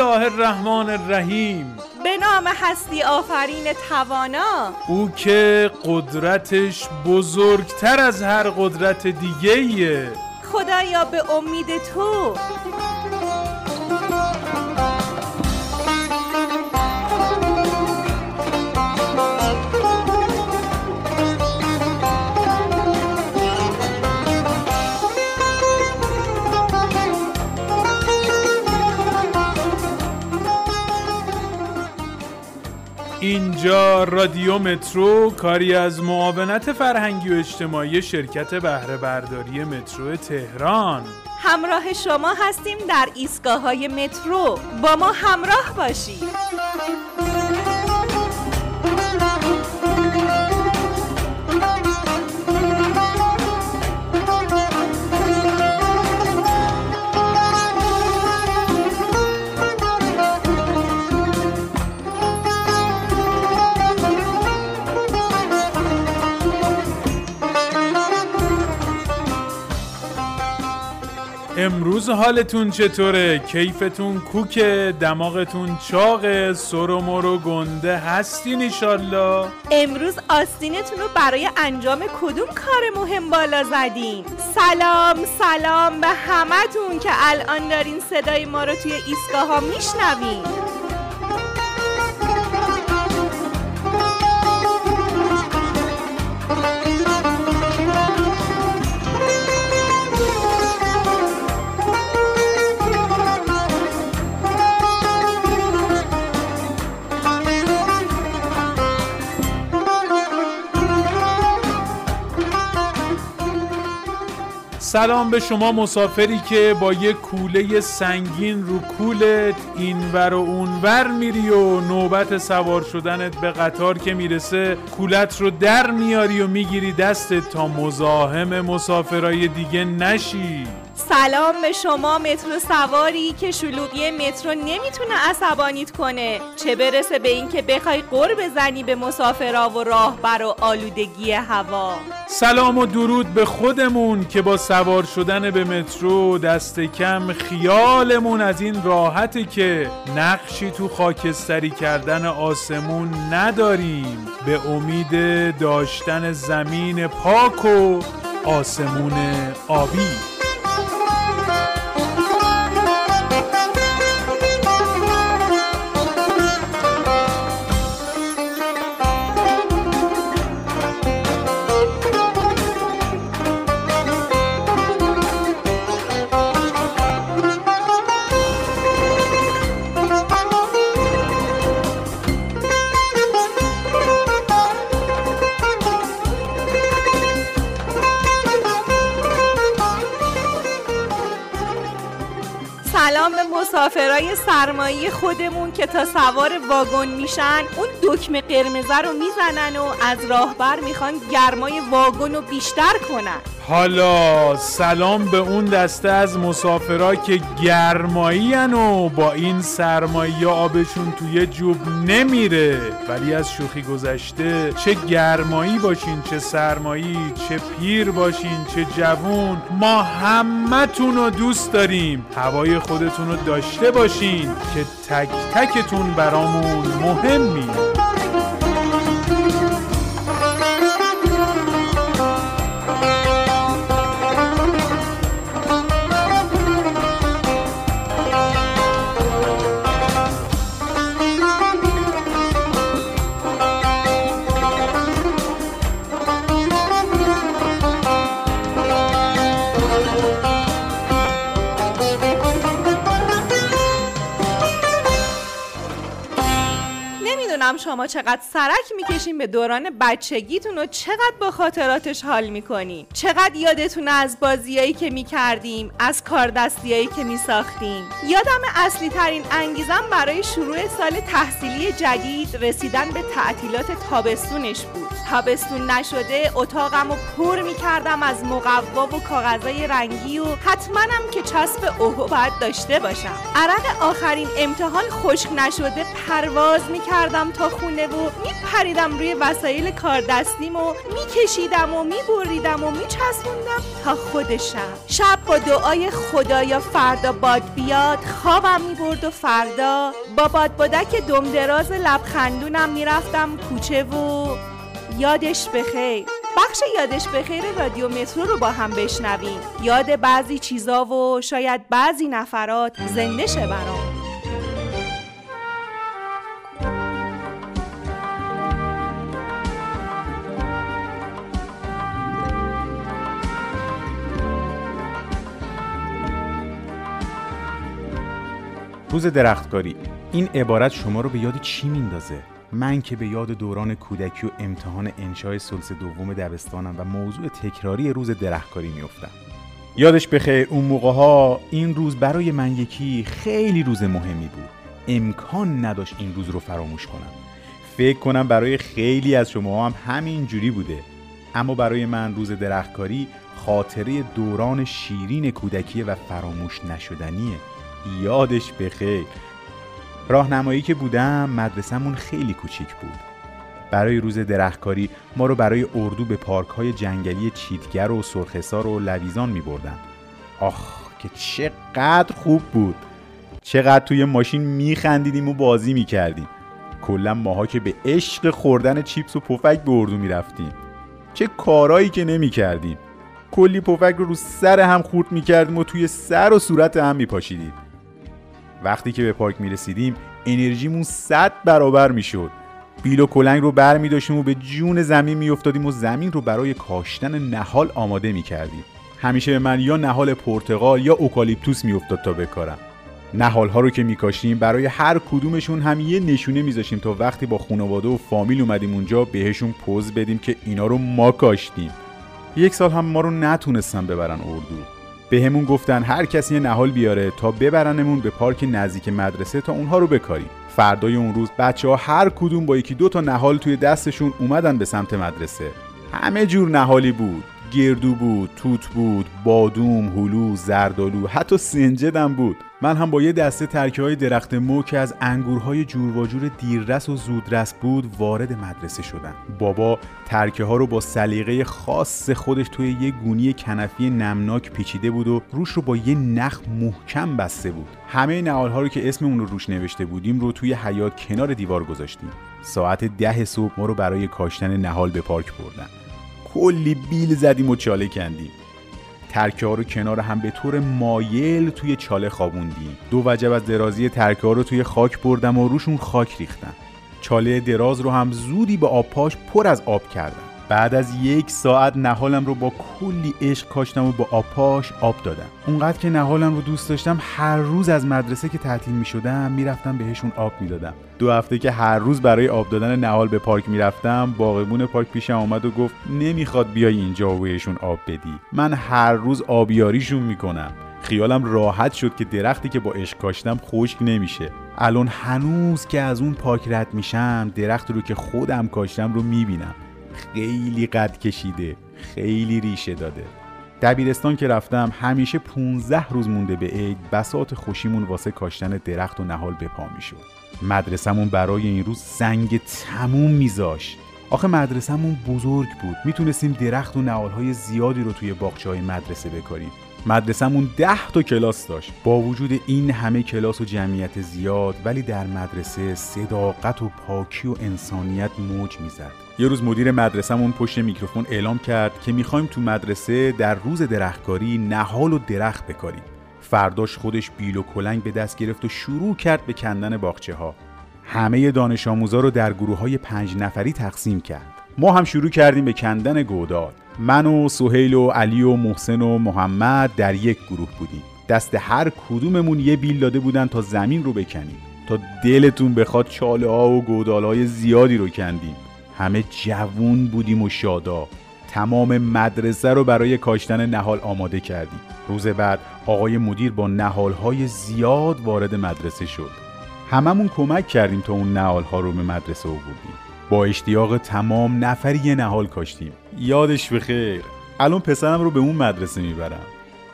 الله الرحمن الرحیم. به نام هستی آفرین توانا. او که قدرتش بزرگتر از هر قدرت دیگه خدایا به امید تو. اینجا رادیو مترو کاری از معاونت فرهنگی و اجتماعی شرکت بهره برداری مترو تهران. همراه شما هستیم در ایستگاه های مترو. با ما همراه باشید. امروز حالتون چطوره؟ کیفتون کوکه؟ دماغتون چاقه؟ سر و مرو گنده هستین ایشالله؟ امروز آستینتون رو برای انجام کدوم کار مهم بالا زدین؟ سلام سلام به همتون که الان دارین صدای ما رو توی ایستگاه ها میشنوین سلام به شما مسافری که با یه کوله سنگین رو کولت اینور و اونور میری و نوبت سوار شدنت به قطار که می‌رسه کولت رو در میاری و می‌گیری دستت تا مزاحم مسافرای دیگه نشی. سلام به شما مترو سواری که شلوغی مترو نمی‌تونه عصبانیت کنه. چه برسه به اینکه بخوای قر بزنی به مسافرا و راهبر و آلودگی هوا. سلام و درود به خودمون که با سوار شدن به مترو دست کم خیالمون از این راحته که نقشی تو خاکستری کردن آسمون نداریم. به امید داشتن زمین پاک و آسمون آبی. مسافرای سرمایی خودمون که تا سوار واگن میشن اون دکمه قرمزه رو می‌زنن و از راهبر می‌خوان گرمای واگن رو بیشتر کنن. حالا سلام به اون دسته از مسافرها که گرمایی و با این سرمایی آبشون توی جوب نمیره. ولی از شوخی گذشته چه گرمایی باشین چه سرمایی چه پیر باشین چه جوون. ما همتون رو دوست داریم. هوای خودتون رو داشته باشین که تک تکتون برامون مهمی. شما چقدر سرک می‌کشین به دوران بچگیتون و چقدر با خاطراتش حال می‌کنین چقدر یادتون از بازیایی که می‌کردیم از کاردستیایی که میساختیم. یادم اصلی ترین انگیزم برای شروع سال تحصیلی جدید رسیدن به تعطیلات تابستونش بود. تابستون نشده اتاقم رو پر می‌کردم از مقوا و کاغذای رنگی و حتماًم که چسب اوهو باید داشته باشم. عرق آخرین امتحان خشک نشده پرواز می‌کردم تا خونه و میپریدم روی وسایل کار دستیم و میکشیدم و میبریدم و میچسبوندم تا خودشم. شب با دعای خدایا فردا باد بیاد خوابم می‌برد و فردا با باد بادک دم دراز لبخندونم می‌رفتم کوچه و یادش بخیر بخش یادش بخیر رادیو مترو رو با هم بشنویم. یاد بعضی چیزا و شاید بعضی نفرات زنده شه برام. روز درختکاری. این عبارت شما رو به یاد چی میندازه؟ من که به یاد دوران کودکی و امتحان انشای سلس دوم دبستانم و موضوع تکراری روز درختکاری میافتم. یادش بخیر اون موقع ها این روز برای من یکی خیلی روز مهمی بود. امکان نداشت این روز رو فراموش کنم. فکر کنم برای خیلی از شما هم همین جوری بوده. اما برای من روز درختکاری خاطره دوران شیرین کودکی و فراموش نشدنیه. یادش بخیر. راهنمایی که بودم مدرسهمون خیلی کوچیک بود. برای روز درختکاری ما رو برای اردو به پارک های جنگلی چیتگر و سرخسار و لویزان می بردن. آخ که چقدر خوب بود. چقدر توی ماشین می خندیدیم و بازی می کردیم کلا ماها که به عشق خوردن چیپس و پفک به اردو می رفتیم چه کارایی که نمی کردیم کلی پفک رو رو سر هم خورد می کردیم و توی سر و صورت هم می پاشیدیم وقتی که به پارک می رسیدیم انرژیمون صد برابر می شد بیل و کلنگ رو بر می و به جون زمین می افتادیم و زمین رو برای کاشتن نهال آماده می کردیم همیشه به من یا نهال پرتغال یا اوکالیپتوس می افتاد تا بکارم. نهال ها رو که میکاشیم برای هر کدومشون هم یه نشونه میذاشیم تا وقتی با خانواده و فامیل اومدیم اونجا بهشون پوز بدیم که اینا رو ما کاشتیم. یک سال هم ما رو نتونستن ببرن اردو. به همون گفتن هر کسی نهال بیاره تا ببرنمون به پارک نزدیک مدرسه تا اونها رو بکاریم. فردای اون روز بچه ها هر کدوم با یکی دو تا نهال توی دستشون اومدن به سمت مدرسه. همه جور نهالی بود. گردو بود توت بود بادوم هلو زردالو حتی سنجدم بود. من هم با یه دسته ترکه های درخت مو که از انگورهای جور و جور دیررس و زودرس بود وارد مدرسه شدم. بابا ترکه ها رو با سلیقه خاص خودش توی یه گونی کنفی نمناک پیچیده بود و روش رو با یه نخ محکم بسته بود. همه نهال ها رو که اسم اون رو روش نوشته بودیم رو توی حیات کنار دیوار گذاشتیم. ساعت ده صبح ما رو برای کاشتن نهال به پارک بردن. کلی بیل زدیم و چاله کندیم. ترکه ها رو کنار هم به طور مایل توی چاله خوابوندیم. دو وجب از درازی ترکه ها رو توی خاک بردم و روشون خاک ریختم. چاله دراز رو هم زودی به آب پاش پر از آب کردم. بعد از یک ساعت نهالم رو با کلی عشق کاشتم و با آپاش آب دادم. اونقدر که نهالم رو دوست داشتم هر روز از مدرسه که تعطیل می شدم می‌رفتم بهشون آب می‌دادم. دو هفته که هر روز برای آب دادن نهال به پارک می‌رفتم باغبون پارک پیشم آمد و گفت نمی‌خواد بیای اینجا و بهشون آب بدی. من هر روز آبیاریشون می‌کنم. خیالم راحت شد که درختی که با عشق کاشتم خشک نمیشه. الان هنوز که از اون پاک رد میشم درخت رو که خودم کاشتم رو می‌بینم. خیلی قد کشیده خیلی ریشه داده. دبیرستان که رفتم همیشه 15 روز مونده به عید بسات خوشیمون واسه کاشتن درخت و نهال به پا می‌شد. مدرسمون برای این روز زنگ تموم میذاشت. آخه مدرسهمون بزرگ بود. می‌تونستیم درخت و نهالهای زیادی رو توی باغچه های مدرسه بکاریم. مدرسهمون ده تا کلاس داشت. با وجود این همه کلاس و جمعیت زیاد ولی در مدرسه صداقت و پاکی و انسانیت موج می‌زد. یه روز مدیر مدرسهمون پشت میکروفون اعلام کرد که می‌خوایم تو مدرسه در روز درختکاری نهال و درخت بکاریم. فرداش خودش بیل و کلنگ به دست گرفت و شروع کرد به کندن باغچه ها همه دانش آموزا رو در گروه های پنج نفری تقسیم کرد. ما هم شروع کردیم به کندن گودال. من و سهیل و علی و محسن و محمد در یک گروه بودیم. دست هر کدوممون یه بیل داده بودن تا زمین رو بکنیم. تا دلتون بخواد چاله ها و گودال های زیادی رو کندیم. همه جوون بودیم و شادا. تمام مدرسه رو برای کاشتن نهال آماده کردیم. روز بعد آقای مدیر با نهال های زیاد وارد مدرسه شد. هممون کمک کردیم تا اون نهال ها رو به مدرسه آوردیم. با اشتیاق تمام نفری یه نهال کاشتیم. یادش بخیر الان پسرم رو به اون مدرسه می‌برم.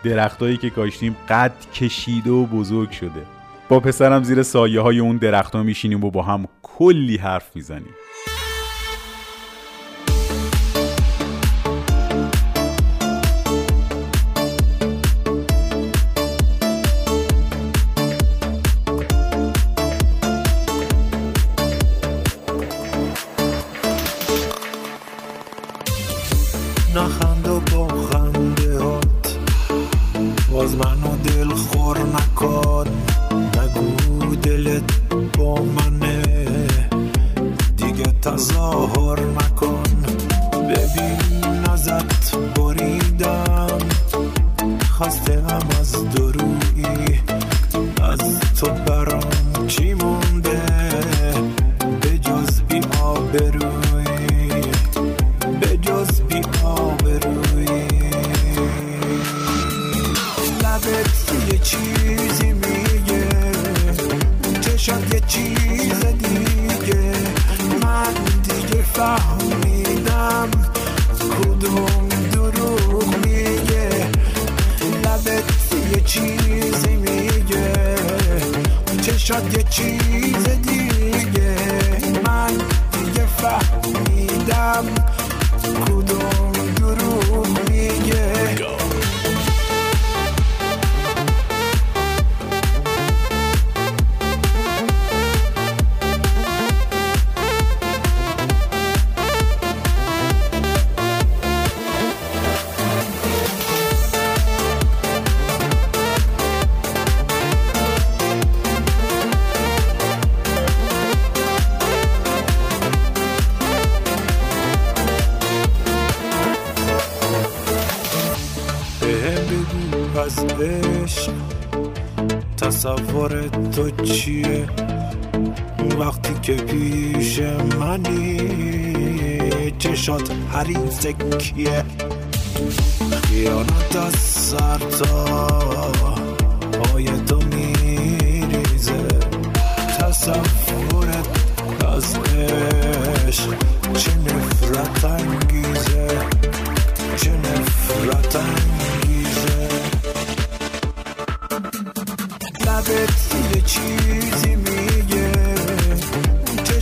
درختایی که کاشتیم قد کشیده و بزرگ شده. با پسرم زیر سایه های اون درختها میشینیم و با هم کلی حرف می‌زنیم.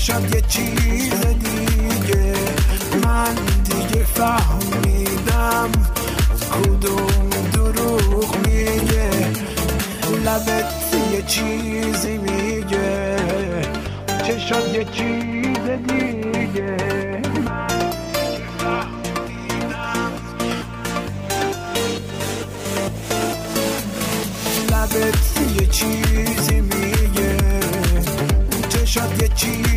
چشم یه چیز دیگه. من دیگه فهمیدم کدوم دروغ میگه. لبت یه چیزی میگه. چشم یه چیز دیگه. لبت یه چیزی میگه. چشات یه چیز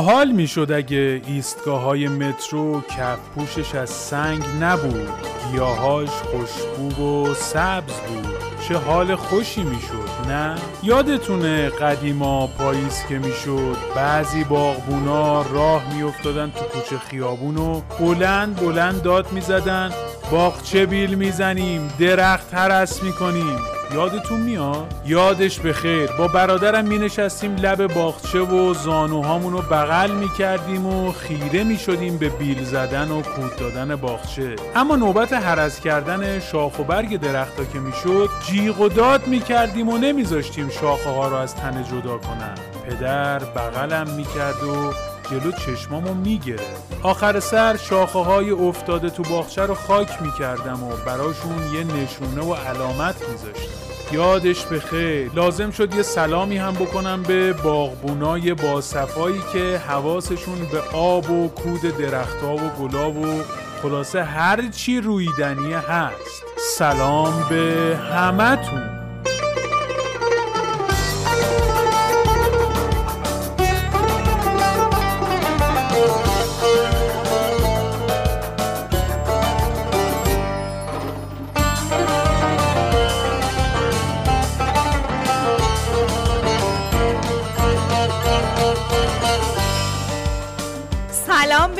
باحال می‌شد اگه ایستگاه های مترو کف پوشش از سنگ نبود. گیاهاش خوشبو و سبز بود. چه حال خوشی می‌شد نه؟ یادتونه قدیما پاییز که می‌شد بعضی باغبونا راه میافتادن تو کوچه خیابون و بلند بلند داد می‌زدن. باغچه بیل می‌زنیم درخت هرس می‌کنیم. یادتون میاد؟ یادش به خیر. با برادرم می نشستیم لب باغچه و زانوهامون رو بغل می کردیم و خیره می شدیم به بیل زدن و کود دادن باغچه. اما نوبت حرز کردن شاخ و برگ درختا که می شد جیغ و داد می کردیم و نمیذاشتیم شاخه ها رو از تنه جدا کنن. پدر بغلم می کرد و جلو چشمامو می‌گرفت. آخر سر شاخه های افتاده تو باغچه رو خاک می‌کردم و براشون یه نشونه و علامت میذاشتم. یادش به خیر. لازم شد یه سلامی هم بکنم به باغبونای با صفایی که حواسشون به آب و کود درختها و گلاب و خلاصه هر چی رویدنی هست. سلام به همتون.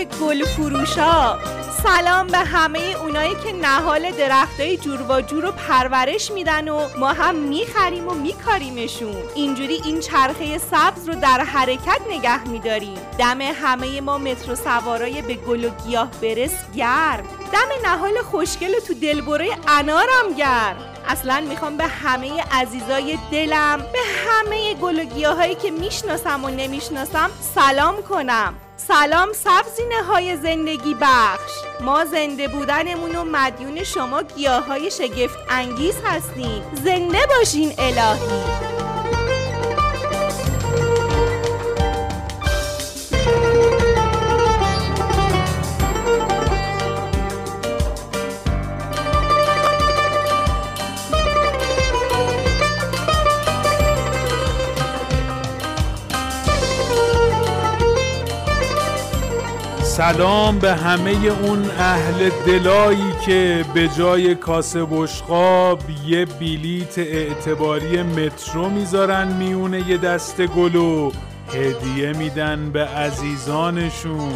به گل فروشا. سلام به همه اونایی که نهال درختای جور و جور رو پرورش میدن و ما هم می‌خریم و میکاریمشون. اینجوری این چرخه سبز رو در حرکت نگه میداریم. دم همه ما مترو سوارای به گل و گیاه برس گرم. دم نهال خوشگل تو دلبره انارم گرم. اصلا می‌خوام به همه عزیزای دلم به همه گل و گیاهایی که می‌شناسم و نمی‌شناسم سلام کنم. سلام سبزینه های زندگی بخش. ما زنده بودنمون و مدیون شما گیاه های شگفت انگیز هستیم. زنده باشین الهی. سلام به همه اون اهل دلایی که به جای کاسه بشقاب یه بلیت اعتباری مترو می‌ذارن میون یه دست گل و. هدیه میدن به عزیزانشون.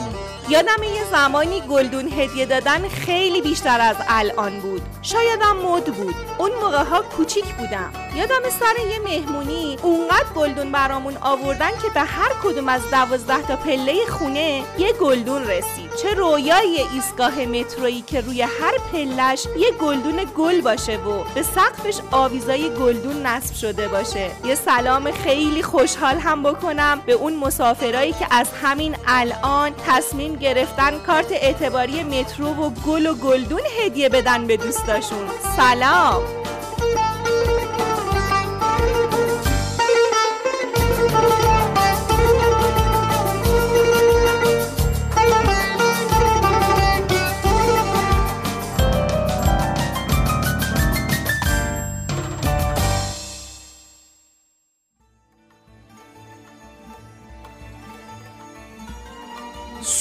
یادم یه زمانی گلدون هدیه دادن خیلی بیشتر از الان بود. شایدم مد بود. اون موقع ها کوچیک بودم. یادم سر یه مهمونی اونقدر گلدون برامون آوردن که به هر کدوم از دوازده تا پله خونه یه گلدون رسید. چه رویای ایستگاه مترویی که روی هر پلش یه گلدون گل باشه و به سقفش آویزای گلدون نصب شده باشه. یه سلام خیلی خوشحال هم بکنم به اون مسافرایی که از همین الان تصمیم گرفتن کارت اعتباری مترو و گل و گلدون هدیه بدن به دوستاشون. سلام!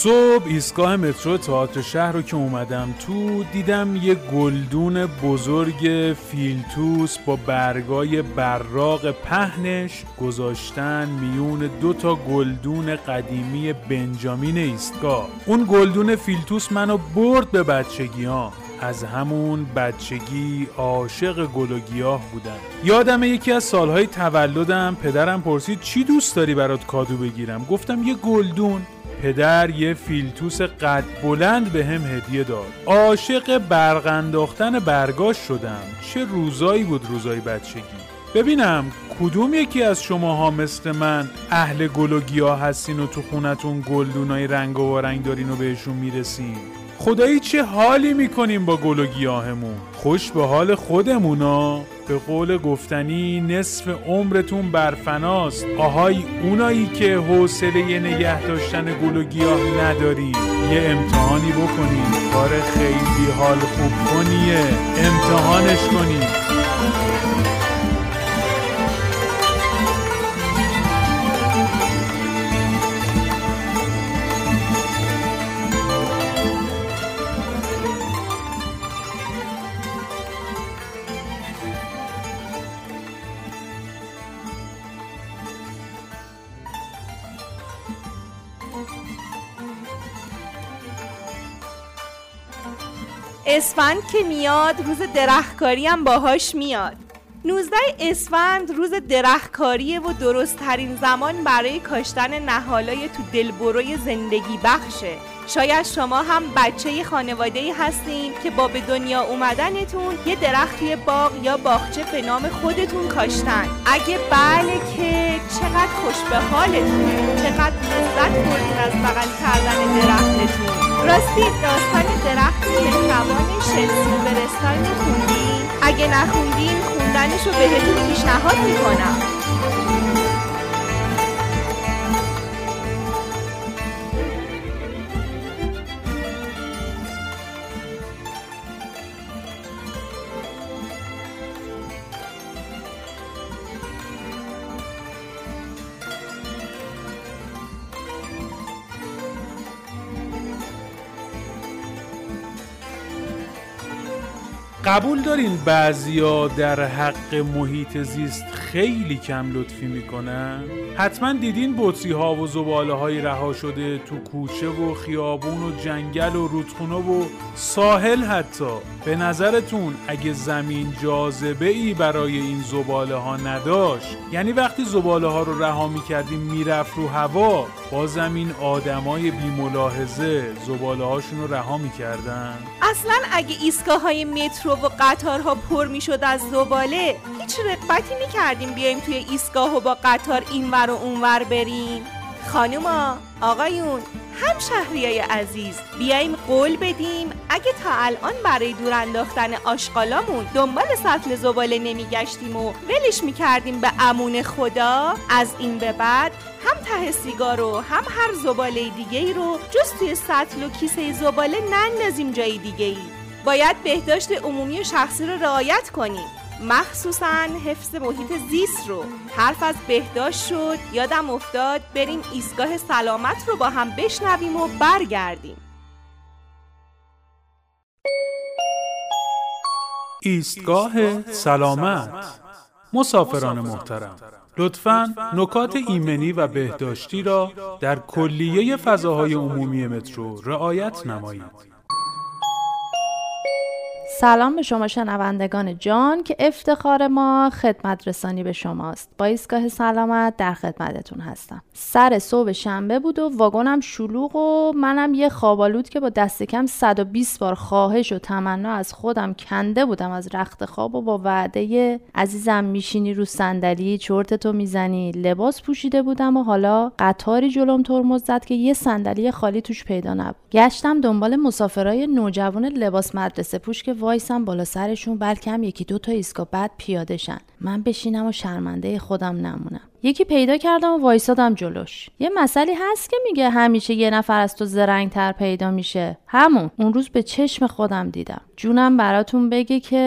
صبح ایستگاه مترو تئاتر شهر رو که اومدم تو دیدم یه گلدون بزرگ فیکوس با برگای براق پهنش گذاشتن میون دو تا گلدون قدیمی بنجامین ایستگاه. اون گلدون فیکوس منو برد به بچگیام از همون بچگی عاشق گل و گیاه بودم. یادم یکی از سالهای تولدم پدرم پرسید چی دوست داری برات کادو بگیرم؟ گفتم یه گلدون. پدر یه فیلتوس قد بلند به هم هدیه داد. عاشق برق انداختن برگاش شدم. چه روزایی بود روزای بچگی. ببینم کدوم یکی از شماها مثل من اهل گل و گیاه هستین و تو خونتون گلدونای رنگ و رنگ دارین و بهشون می‌رسین؟ خدایی چه حالی می‌کنیم با گل و گیاهمون؟ خوش به حال خودمونا. به قول گفتنی نصف عمرتون برفناست. آهای اونایی که حوصله نگه داشتن گل و گیاه نداری یه امتحانی بکنید کار خیلی حال خوب کنیه. امتحانش کنید اسفند که میاد روز درختکاری هم باهاش میاد. 19 اسفند روز درختکاریه و درست ترین زمان برای کاشتن نهالای تو دلبروی زندگی بخشه. شاید شما هم بچه خانواده ای هستین که با به دنیا اومدنتون یه درخت توی باغ یا باغچه به نام خودتون کاشتن. اگه بله که چقدر خوش به حالتونه چقدر لذت بردین از بغل کردن درختتون. راستی داستان درخت مهربان شلسی برستان خوندین اگه نخوندین خوندنشو بهتون پیشنهاد می‌کنم. قبول دارین بعضیا در حق محیط زیست خیلی کم لطفی می‌کنن؟ حتما دیدین بطری ها و زباله های رها شده تو کوچه و خیابون و جنگل و رودخونه و ساحل حتی. به نظرتون اگه زمین جاذبه ای برای این زباله ها نداشت یعنی وقتی زباله ها رو رها می‌کردیم می‌رفت رو هوا با زمین آدمای بی ملاحظه زباله هاشون رو رها می‌کردن. اصلا اگه ایستگاه های مترو و قطارها پر می‌شد از زباله هیچ رقبتی می‌کردیم. بیایم توی ایستگاه و با قطار اینور و اونور بریم. خانوما آقایون هم شهریای عزیز بیایم قول بدیم اگه تا الان برای دور انداختن آشغالامون دنبال سطل زباله نمیگشتیم و ولش می‌کردیم به امون خدا از این به بعد هم ته سیگار و هم هر زباله دیگه ای رو جز توی سطل و کیسه زباله نندازیم جای دیگه ای. باید بهداشت عمومی و شخصی رو رعایت کنیم. مخصوصا حفظ محیط زیست رو. حرف از بهداشت شد یادم افتاد بریم ایستگاه سلامت رو با هم بشنویم و برگردیم. ایستگاه سلامت. مسافران محترم لطفا نکات ایمنی و بهداشتی را در کلیه فضاهای عمومی مترو رعایت نمایید. سلام به شما شنوندگان جان که افتخار ما خدمت رسانی به شماست. با ایستگاه سلامت در خدمتتون هستم. سر صبح شنبه بود و واگنم شلوغ و منم یه خوابالود که با دست کم 120 بار خواهش و تمنا از خودم کنده بودم از رخت خواب و با وعده عزیزم میشینی رو صندلی چرتتو می‌زنی لباس پوشیده بودم و حالا قطاری جلوم ترمز زد که یه صندلی خالی توش پیدا نبود. گشتم دنبال مسافرای نوجوان لباس مدرسه پوش که وایسم بالا سرشون بلکه هم یکی دو تا ایستگاه بعد پیاده شن. من بشینم و شرمنده خودم نمونم. یکی پیدا کردم و وایسادم جلوش. یه مسئله هست که میگه همیشه یه نفر از تو زرنگ تر پیدا میشه. همون اون روز به چشم خودم دیدم. جونم براتون بگه که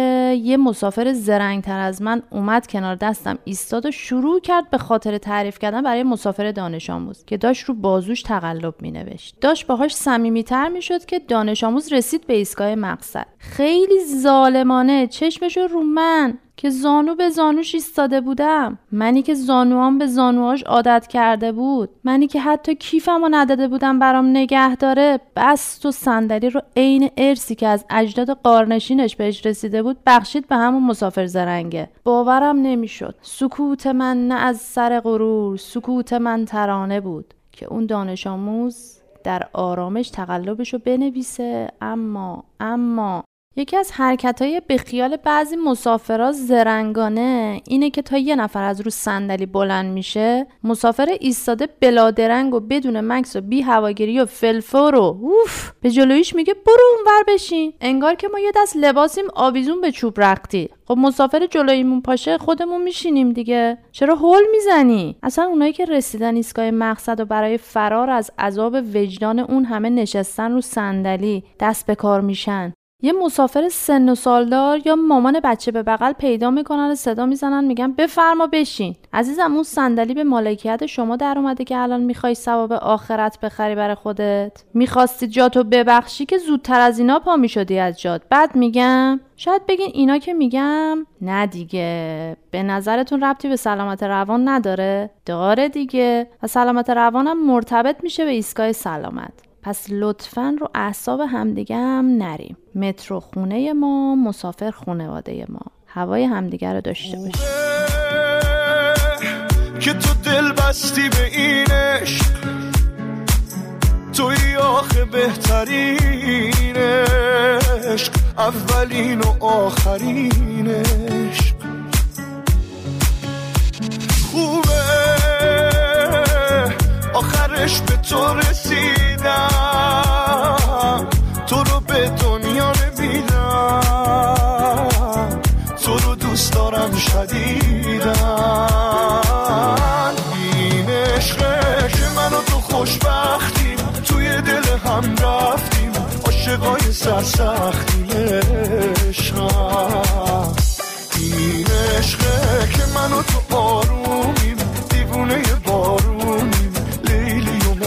یه مسافر زرنگ تر از من اومد کنار دستم ایستاد و شروع کرد به خاطر تعریف کردن برای مسافر دانش آموز که داشت رو بازوش تقلب مینوشت. داشت باهاش صمیمیتر می‌شد که دانش آموز رسید به ایستگاه مقصد. خیلی ظالمانه چشمش رو من. که زانو به زانوش ایستاده بودم. منی که زانوام به زانوهاش عادت کرده بود. منی که حتی کیفم رو نداده بودم برام نگه داره بست و صندلی رو عین ارسی که از اجداد قارنشینش بهش رسیده بود بخشید به همون مسافر زرنگه. باورم نمی‌شد. سکوت من نه از سر غرور سکوت من ترانه بود که اون دانش آموز در آرامش تقلبش رو بنویسه. اما اما یکی از حرکت های به بعضی مسافرا زرنگانه اینه که تا یه نفر از رو صندلی بلند میشه مسافر ایستاده بلادرنگ و بدون مکس و بی هواگیری و فلفور و اوف به جلویش میگه برو اونور بشین. انگار که ما یه دست لباسیم آویزون به چوب رختی. خب مسافر جلویمون پاشه خودمون میشینیم دیگه. چرا هول می‌زنی؟ اصلا اونایی که رسیدن ایستگاه مقصد و برای فرار از عذاب وجدان اون همه نشستن رو صندلی دست به کار میشن. یه مسافر سن و سالدار یا مامان بچه به بغل پیدا می‌کنن و صدا می‌زنن میگن بفرما بشین. عزیزم اون صندلی به مالکیت شما در اومده که الان می‌خوای ثواب آخرت بخری برای خودت. می‌خواستی جاتو ببخشی که زودتر از اینا پا می‌شدی از جات. بعد میگم شاید بگین اینا که میگم نه دیگه. به نظرتون ربطی به سلامت روان نداره؟ داره دیگه. و سلامت روانم مرتبط میشه به ایستگاه سلامت. پس لطفا رو اعصاب همدیگه هم نریم. مترو خونه ما مسافر خونواده ما. هوای همدیگه رو داشته باشیم. که تو دل بستی به این عشق توی آخه بهترین عشق. اولین و آخرین عشق. خوبه. آخرش به تو رسیدم. تو رو به دنیا نمیدم تو رو دوست دارم شدیدم. این عشقه که من و تو خوشبختیم توی دل هم رفتیم. عاشقای سرسختیم عشقم. این عشقه که من تو آرومیم دیوونه بارونیم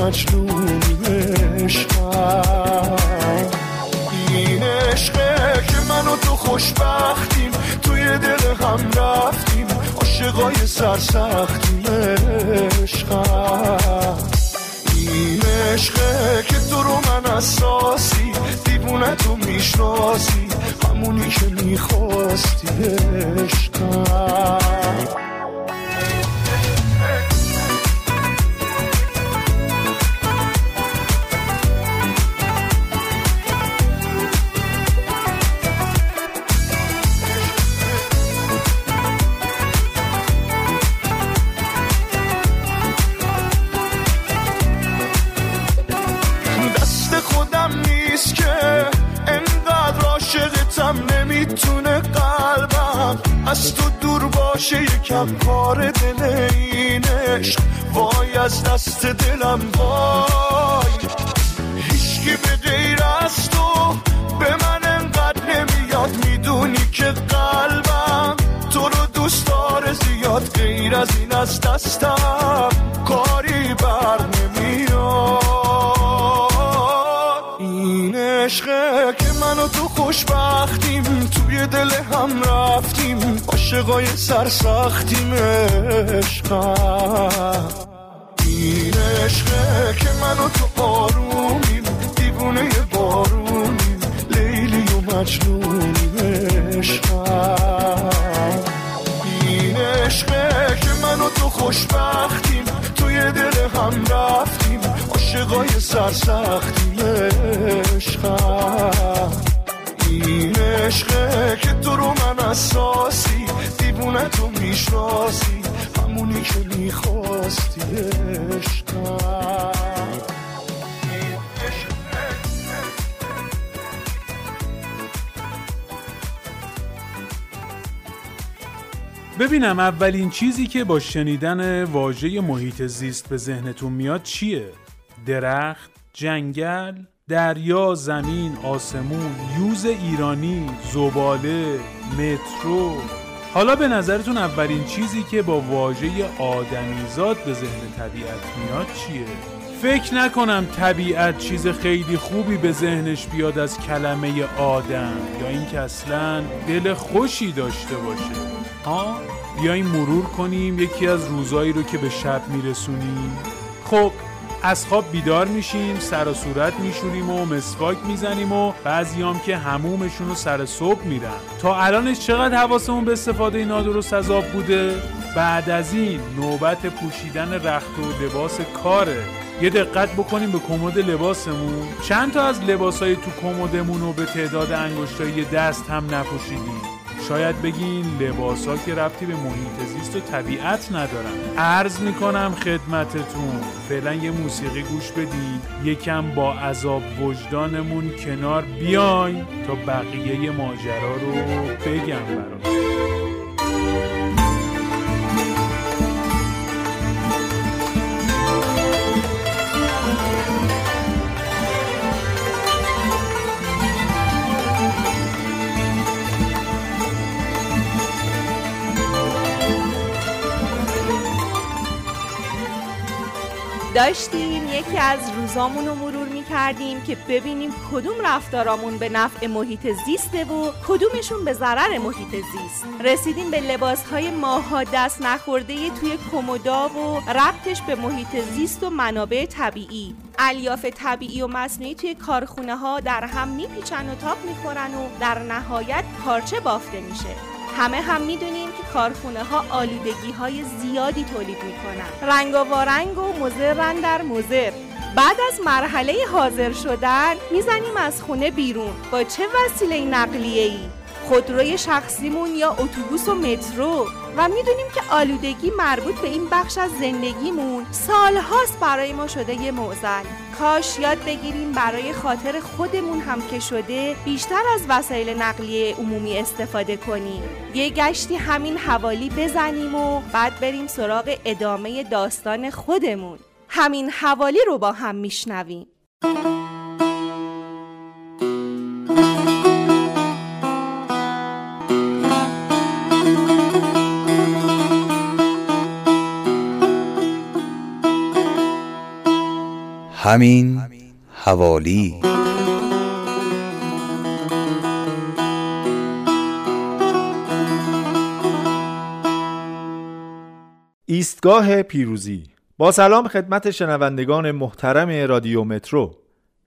مجنونیم عشقم این عشقه که من و تو خوشبختیم توی دل هم رفتیم. عاشقای سرسختیم عشقم. این عشقه که تو رو من اساسی دیوونه تو می‌شناسی. همونی که می‌خواستی عشقم. باشه یکم کار دل اینش وای از دست دلم وای. هیچکی به غیر از تو به من انقدر نمیاد. می‌دونی که قلبم تو رو دوست داره زیاد. غیر از این از دستم کاری بر نمیاد. این عشقه که من و تو خوشبختیم. توی دل هم رفتیم عاشقای سرسختیم عشقم. این عشقه که من و تو آرومیم دیوونه بارونیم لیلی و مجنونیم عشقم. این عشقه که من و تو خوشبختیم توی دل هم رفتیم عاشقای سرسختیم عشقم. این عشقه که تو رو من اساسی دیوونه تو می‌شناسی همونی که می‌خواستی عشقم ببینم اولین چیزی که با شنیدن واژه محیط زیست به ذهنتون میاد چیه؟ درخت؟ جنگل؟ دریا، زمین، آسمون، یوز ایرانی، زباله، مترو حالا به نظرتون اولین چیزی که با واژه آدمیزاد به ذهن طبیعت میاد چیه؟ فکر نکنم طبیعت چیز خیلی خوبی به ذهنش بیاد از کلمه آدم یا اینکه اصلا دل خوشی داشته باشه ها؟ بیایم مرور کنیم یکی از روزایی رو که به شب میرسونیم خب از خواب بیدار میشیم سر و صورت میشوریم و مسواک می‌زنیم و بعضیام که همومشون رو سر صبح میرن. تا الانش چقدر حواسمون به استفاده نادرست از آب بوده؟ بعد از این نوبت پوشیدن رخت و لباس کاره. یه دقت بکنیم به کمد لباسمون. چند تا از لباسای تو کمدمون رو به تعداد انگشتای دست هم نپوشیدیم. شاید بگین لباس ها که ربطی به محیط زیست و طبیعت ندارن. عرض می‌کنم خدمتتون فعلا یه موسیقی گوش بدید یکم با عذاب وجدانمون کنار بیاین تا بقیه ماجرا رو بگم براتون. داشتیم. یکی از روزامون رو مرور می کردیم که ببینیم کدوم رفتارامون به نفع محیط زیسته و کدومشون به ضرر محیط زیست. رسیدیم به لباس های ماها دست نخورده توی کمودا و ربطش به محیط زیست و منابع طبیعی. الیاف طبیعی و مصنوعی توی کارخونه ها در هم میپیچن و تاپ می‌خورن و در نهایت پارچه بافته میشه. همه هم می‌دونیم که کارخونه ها آلودگی های زیادی تولید می‌کنن. رنگ و وارنگ و مزرن در مزر بعد از مرحله حاضر شدن می‌زنیم از خونه بیرون. با چه وسیله نقلیه ای خودروی شخصیمون یا اتوبوس و مترو. و می‌دونیم که آلودگی مربوط به این بخش از زندگیمون سالهاست برای ما شده یه معزل کاش یاد بگیریم برای خاطر خودمون هم که شده بیشتر از وسایل نقلیه عمومی استفاده کنیم. یه گشتی همین حوالی بزنیم و بعد بریم سراغ ادامه داستان خودمون. همین حوالی رو با هم میشنویم. همین حوالی. ایستگاه پیروزی. با سلام خدمت شنوندگان محترم رادیو مترو.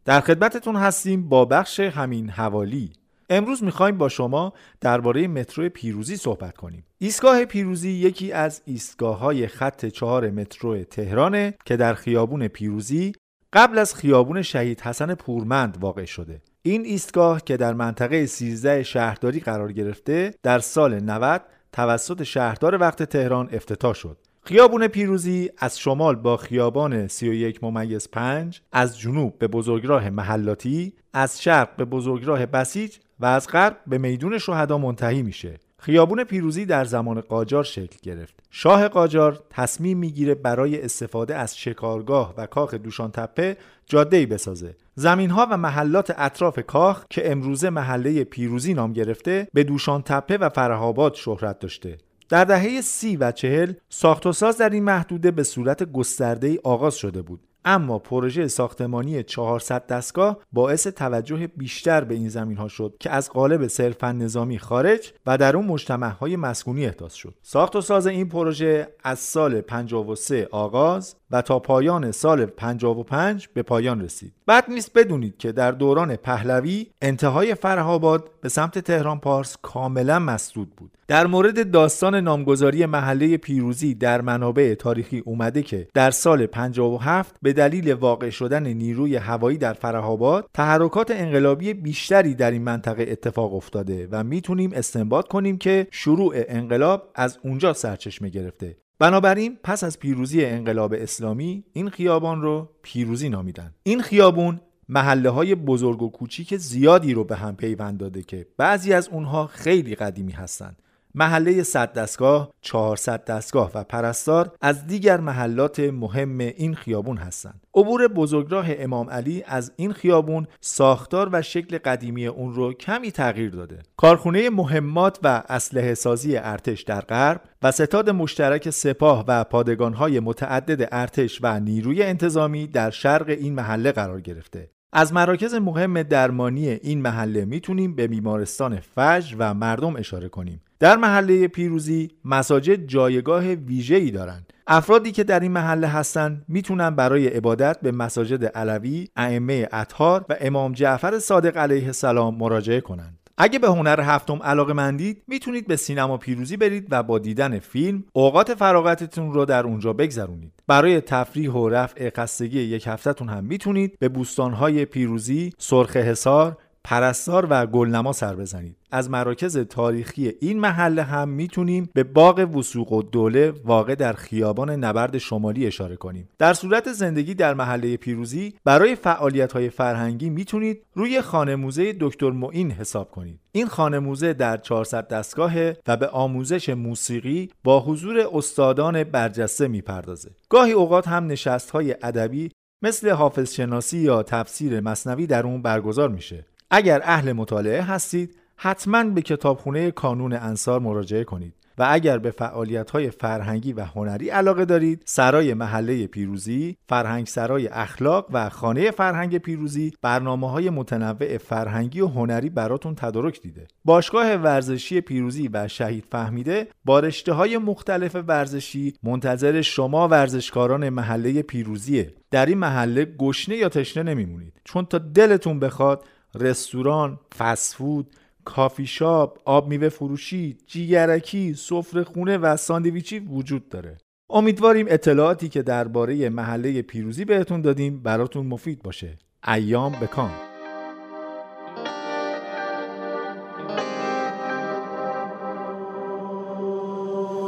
در خدمتتون هستیم با بخش همین حوالی. امروز می‌خوایم با شما درباره مترو پیروزی صحبت کنیم. ایستگاه پیروزی یکی از ایستگاه های خط چهار مترو تهرانه که در خیابون پیروزی قبل از خیابون شهید حسن پورمند واقع شده. این ایستگاه که در منطقه 13 شهرداری قرار گرفته در سال 90 توسط شهردار وقت تهران افتتاح شد. خیابون پیروزی از شمال با خیابان 31 ممیز 5 از جنوب به بزرگراه محلاتی از شرق به بزرگراه بسیج و از غرب به میدون شهدا منتهی میشه. خیابون پیروزی در زمان قاجار شکل گرفت. شاه قاجار تصمیم می‌گیره برای استفاده از شکارگاه و کاخ دوشان تپه جاده بسازه. زمین ها و محلات اطراف کاخ که امروزه محله پیروزی نام گرفته به دوشان تپه و فرهاباد شهرت داشته. در دهه سی و چهل ساخت و ساز در این محدوده به صورت گسترده ای آغاز شده بود اما پروژه ساختمانی 400 دستگاه باعث توجه بیشتر به این زمین ها شد که از قالب صرفا نظامی خارج و در اون مجتمع های مسکونی احداث شد. ساخت و ساز این پروژه از سال 53 آغاز و تا پایان سال 55 به پایان رسید. بعد نیست بدونید که در دوران پهلوی انتهای فرهاباد به سمت تهران پارس کاملا مسدود بود. در مورد داستان نامگذاری محله پیروزی در منابع تاریخی اومده که در سال 57 به دلیل واقع شدن نیروی هوایی در فرهاباد تحرکات انقلابی بیشتری در این منطقه اتفاق افتاده و می‌تونیم استنباط کنیم که شروع انقلاب از اونجا سرچشمه گرفته. بنابراین پس از پیروزی انقلاب اسلامی این خیابان رو پیروزی نامیدن. این خیابون محله های بزرگ و کوچیک زیادی رو به هم پیوند داده که بعضی از اونها خیلی قدیمی هستند محله صد دستگاه، 400 دستگاه و پرستار از دیگر محلات مهم این خیابون هستند. عبور بزرگراه امام علی از این خیابون ساختار و شکل قدیمی اون رو کمی تغییر داده. کارخونه مهمات و اسلحه سازی ارتش در غرب و ستاد مشترک سپاه و پادگانهای متعدد ارتش و نیروی انتظامی در شرق این محله قرار گرفته. از مراکز مهم درمانی این محله می‌تونیم به بیمارستان فجر و مردم اشاره کنیم در محله پیروزی مساجد جایگاه ویژه‌ای دارند افرادی که در این محله هستند می‌تونن برای عبادت به مساجد علوی، ائمه اطهار و امام جعفر صادق علیه السلام مراجعه کنند. اگه به هنر هفتم علاقه مندید می‌تونید به سینما پیروزی برید و با دیدن فیلم اوقات فراغتتون رو در اونجا بگذرونید برای تفریح و رفع خستگی یک هفتهتون هم می‌تونید به بوستانهای پیروزی، سرخ حصار، پرستار و گلنما سر بزنید. از مراکز تاریخی این محله هم می‌تونیم به باغ وسوق و دوله واقع در خیابان نبرد شمالی اشاره کنیم. در صورت زندگی در محله پیروزی برای فعالیت های فرهنگی می‌تونید روی خانه موزه دکتر معین حساب کنید. این خانه موزه در 400 دستگاه و به آموزش موسیقی با حضور استادان برجسته می‌پردازه. گاهی اوقات هم نشست های ادبی مثل حافظ شناسی یا تفسیر مصنوی در اون برگزار میشه. اگر اهل مطالعه هستید حتما به کتابخونه کانون انصار مراجعه کنید و اگر به فعالیت های فرهنگی و هنری علاقه دارید سرای محله پیروزی، فرهنگ سرای اخلاق و خانه فرهنگ پیروزی برنامه های متنوع فرهنگی و هنری براتون تدارک دیده. باشگاه ورزشی پیروزی و شهید فهمیده با رشته های مختلف ورزشی منتظر شما ورزشکاران محله پیروزیه. در این محله گشنه یا تشنه نمیمونید چون تا دلتون بخواد رستوران، فسفود، کافی شاپ، آب میوه فروشی، جیگرکی، سفره خونه و ساندویچی وجود داره. امیدواریم اطلاعاتی که درباره محله پیروزی بهتون دادیم براتون مفید باشه. ایام بکام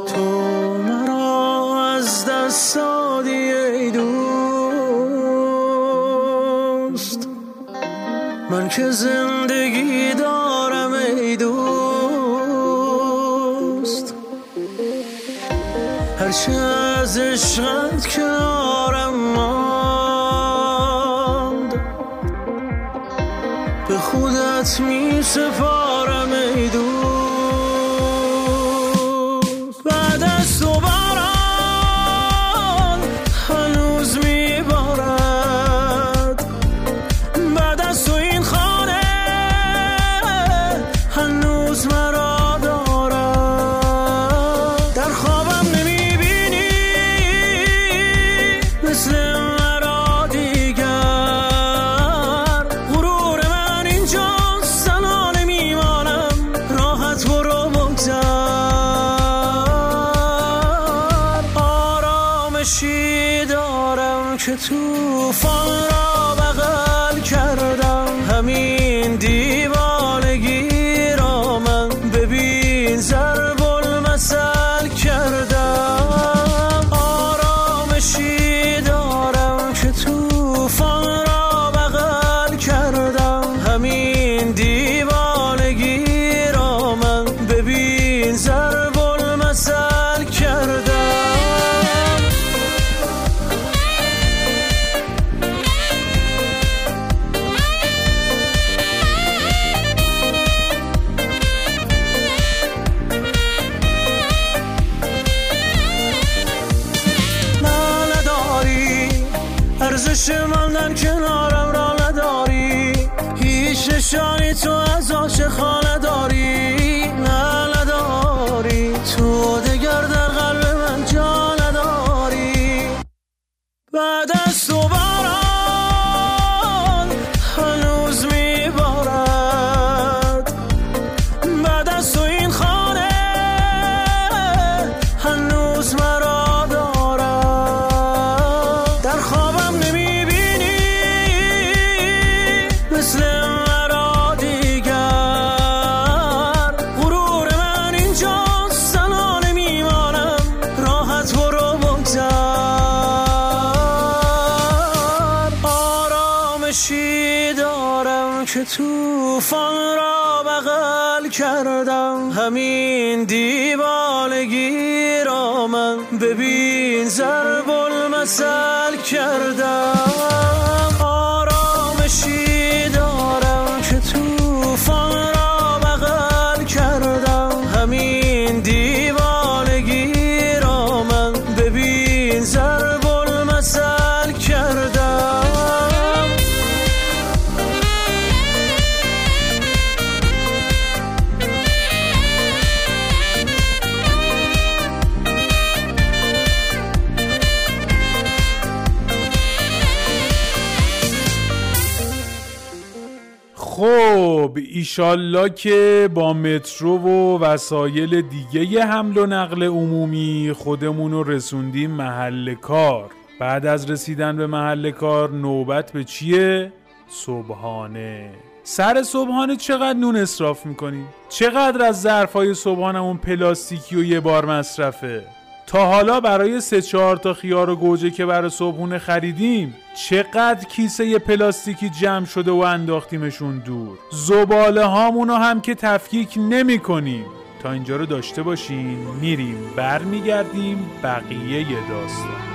تو من که زندگی دارم ای دوست. هرچه از عشقت کنارم ماند. به خودت می سفارم ای دوست. ایشالله که با مترو و وسایل دیگه حمل و نقل عمومی خودمون رو رسوندیم محل کار بعد از رسیدن به محل کار نوبت به چیه؟ صبحانه سر صبحانه چقدر نون اصراف می‌کنیم؟ چقدر از ظرفای صبحانمون پلاستیکی و یه بار مصرفه؟ تا حالا برای سه چهار تا خیار و گوجه که برای صبحونه خریدیم چقدر کیسه پلاستیکی جمع شده و انداختیمشون دور؟ زباله هامونو هم که تفکیک نمی کنیم. تا اینجا رو داشته باشین میریم برمیگردیم بقیه داستان.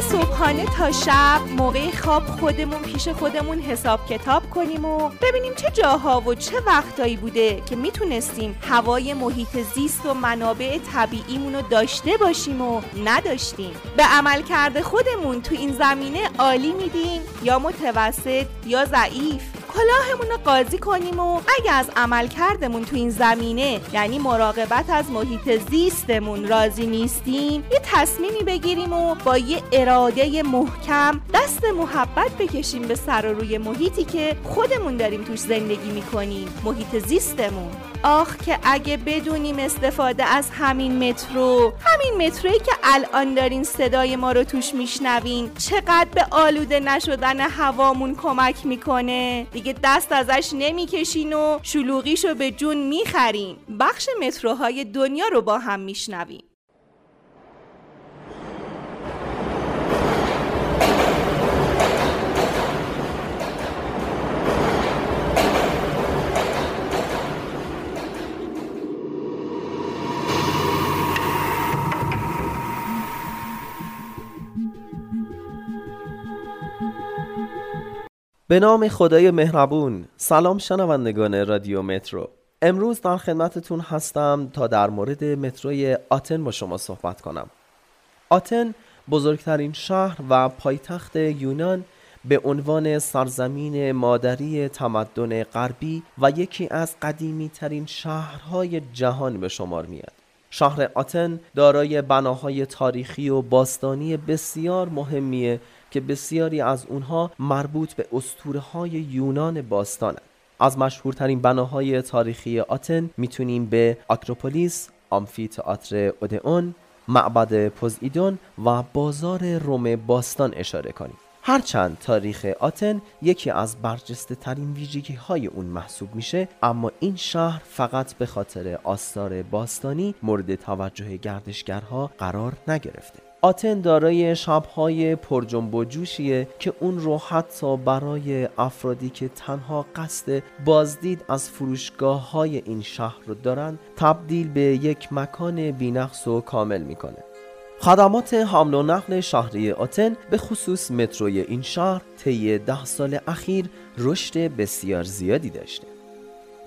صبحانه تا شب. موقع خواب خودمون پیش خودمون حساب کتاب کنیم و ببینیم چه جاها و چه وقتایی بوده که می‌تونستیم هوای محیط زیست و منابع طبیعیمون رو داشته باشیم و نداشتیم. به عمل کرده خودمون تو این زمینه عالی میدیم یا متوسط یا ضعیف. کلاهمون رو قاضی کنیم و اگه از عمل کردمون تو این زمینه یعنی مراقبت از محیط زیستمون راضی نیستیم یه تصمیمی بگیریم و با یه اراده محکم دست محبت بکشیم به سر و روی محیطی که خودمون داریم توش زندگی می‌کنیم محیط زیستمون. آخ که اگه بدونیم استفاده از همین مترو همین مترویی که الان دارین صدای ما رو توش میشنوین چقدر به آلوده نشدن هوامون کمک می‌کنه؟ دیگه دست ازش نمی‌کشین و شلوغیشو به جون می‌خرین. بخش متروهای دنیا رو با هم میشنویم. به نام خدای مهربون سلام شنوندگان رادیو مترو. امروز در خدمتتون هستم تا در مورد متروی آتن با شما صحبت کنم. آتن بزرگترین شهر و پایتخت یونان به عنوان سرزمین مادری تمدن غربی و یکی از قدیمی ترین شهرهای جهان به شمار میاد شهر آتن دارای بناهای تاریخی و باستانی بسیار مهمیه که بسیاری از اونها مربوط به اسطوره های یونان باستانند. از مشهورترین بناهای تاریخی آتن می‌تونیم به آکروپولیس، آمفی تئاتر اودئون، معبد پوزیدون و بازار روم باستان اشاره کنیم. هرچند تاریخ آتن یکی از برجسته ترین ویژگی های اون محسوب میشه اما این شهر فقط به خاطر آثار باستانی مورد توجه گردشگرها قرار نگرفته آتن دارای شبهای پرجنب و جوشیه که اون رو حتی برای افرادی که تنها قصد بازدید از فروشگاه های این شهر رو دارن تبدیل به یک مکان بینقص و کامل می‌کنه. خدمات حمل و نقل شهری آتن به خصوص متروی این شهر طی ده سال اخیر رشد بسیار زیادی داشته.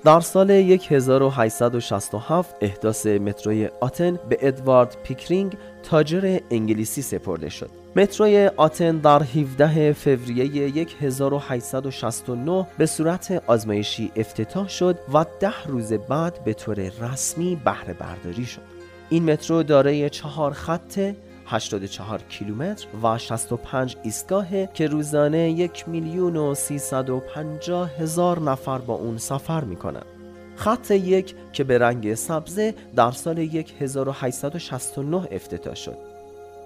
در سال 1867 احداث متروی آتن به ادوارد پیکرینگ تاجر انگلیسی سپرده شد. متروی آتن در 17 فوریه 1869 به صورت آزمایشی افتتاح شد و ده روز بعد به طور رسمی بهره برداری شد. این مترو دارای چهار خط 84 کیلومتر و 65 ایستگاه که روزانه یک میلیون و 350 هزار نفر با اون سفر می‌کنند. خط یک که به رنگ سبزه در سال 1869 افتتاح شد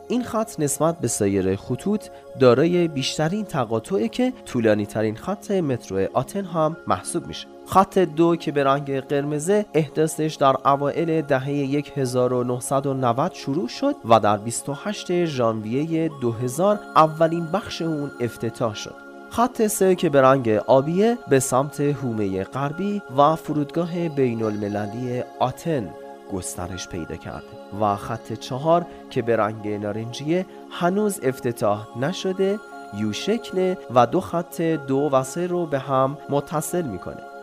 این خط نسبت به سایر خطوط دارای بیشترین تقاطعه که طولانی ترین خط مترو آتن هم محسوب میشه خط دو که به رنگ قرمزه احداثش در اوائل دهه 1990 شروع شد و در 28 ژانویه 2000 اولین بخش اون افتتاح شد. خط سه که به رنگ آبیه به سمت هومه غربی و فرودگاه بین المللی آتن گسترش پیدا کرده و خط چهار که به رنگ نارنجیه هنوز افتتاح نشده یو شکله و دو خط دو و سه رو به هم متصل می‌کنه.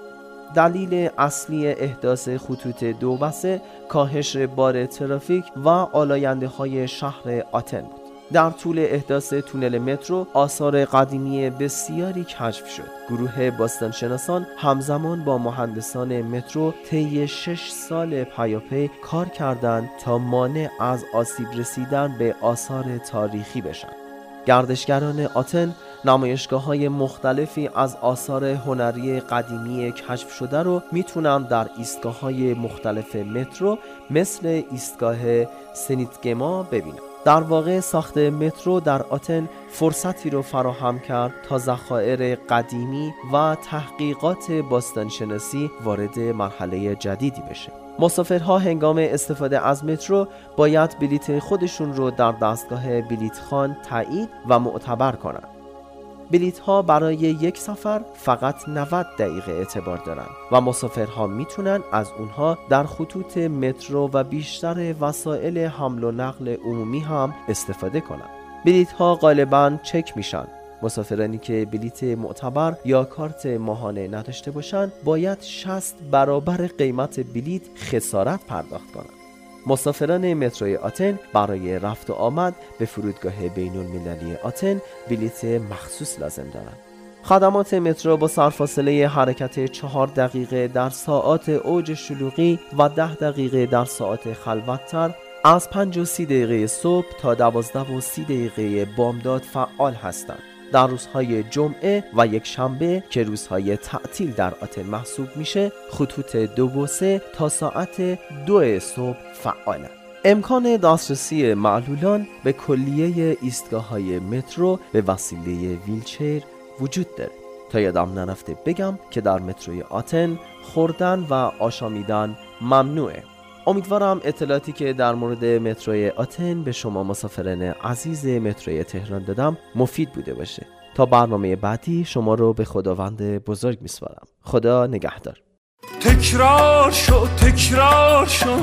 دلیل اصلی احداث خطوط دو و سه کاهش بار ترافیک و آلاینده های شهر آتن بود. در طول احداث تونل مترو آثار قدیمی بسیاری کشف شد. گروه باستانشناسان همزمان با مهندسان مترو طی شش سال پیاپی کار کردند تا مانع از آسیب رسیدن به آثار تاریخی بشن. گردشگران آتن نمایشگاه های مختلفی از آثار هنری قدیمی کشف شده رو می‌تونن در ایستگاه های مختلف مترو مثل ایستگاه سنیتگما ببینن در واقع ساخت مترو در آتن فرصتی رو فراهم کرد تا ذخایر قدیمی و تحقیقات باستانشناسی وارد مرحله جدیدی بشه. مسافرها هنگام استفاده از مترو باید بلیت خودشون رو در دستگاه بلیت خان تایید و معتبر کنند. بلیت ها برای یک سفر فقط 90 دقیقه اعتبار دارند و مسافرها می‌تونن از اونها در خطوط مترو و بیشتر وسایل حمل و نقل عمومی هم استفاده کنند. بلیت ها غالبا چک میشن مسافرانی که بلیت معتبر یا کارت ماهانه نداشته باشند باید 60 برابر قیمت بلیت خسارت پرداخت کنند. مسافران متروی آتن برای رفت و آمد به فرودگاه بین المللی آتن بلیت مخصوص لازم دارند. خدمات مترو با سرفاصله حرکت چهار دقیقه در ساعات اوج شلوغی و ده دقیقه در ساعت خلوتتر از 5 و سی دقیقه صبح تا دوازده و سی دقیقه بامداد فعال هستند. در روزهای جمعه و یک شنبه که روزهای تعطیل در آتن محسوب میشه خطوط دو و سه تا ساعت دو صبح فعالن امکان دسترسی معلولان به کلیه ایستگاه های مترو به وسیله ویلچر وجود داره. تا یادم نرفته بگم که در متروی آتن خوردن و آشامیدن ممنوعه. امیدوارم اطلاعاتی که در مورد متروی آتن به شما مسافران عزیز متروی تهران دادم مفید بوده باشه. تا برنامه بعدی شما رو به خداوند بزرگ میسپارم. خدا نگهدار. تکرار شو تکرار شو.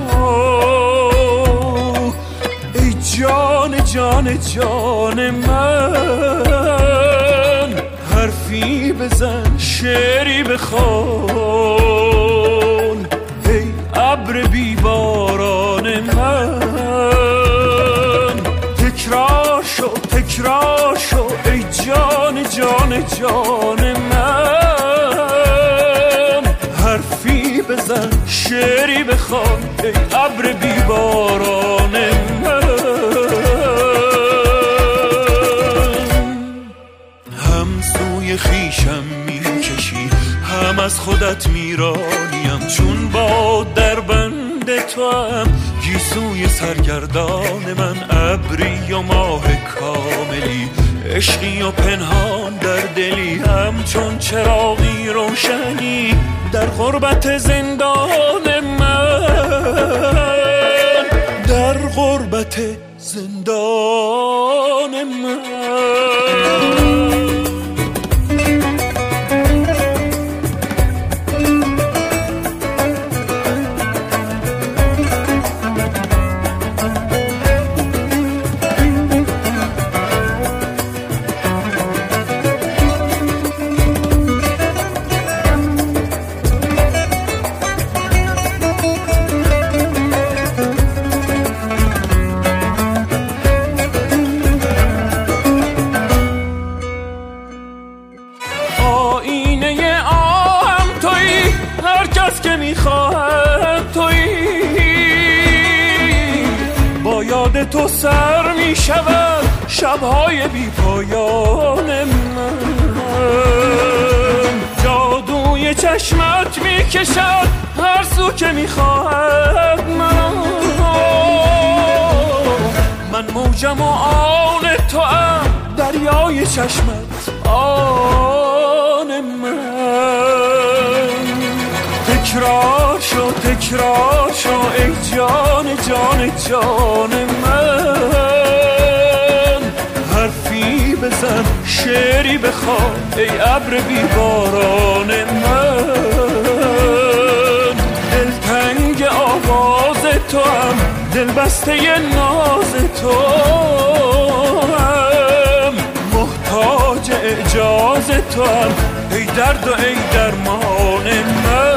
ای جان جان جان من حرفی بزن شعری بخون ابر بیباران من. تکرار شو تکرار شو ای جان جان جان من. حرفی بزن شعری بخوان ای ابر بیباران من. هم سوی خیشم از خودت میرانیم. چون با در بند تو هم گیسوی سرگردان من ابری و ماه کاملی. عشقی و پنهان در دلی همچون چراغی روشنی در غربت زندان من. در غربت زندان من. شود شبهای بی پایان من. جادوی چشمت می‌کشد هر سو که می‌خواهد من. من موجم و آن تو هم دریای چشمت آن من. تکرار شو تکرار شو ای جان جان جان من. بزن شعری بخواه ای ابر بیباران من. دلتنگ آواز تو هم دل بسته ناز تو هم محتاج اعجاز تو هم ای درد و ای درمان من.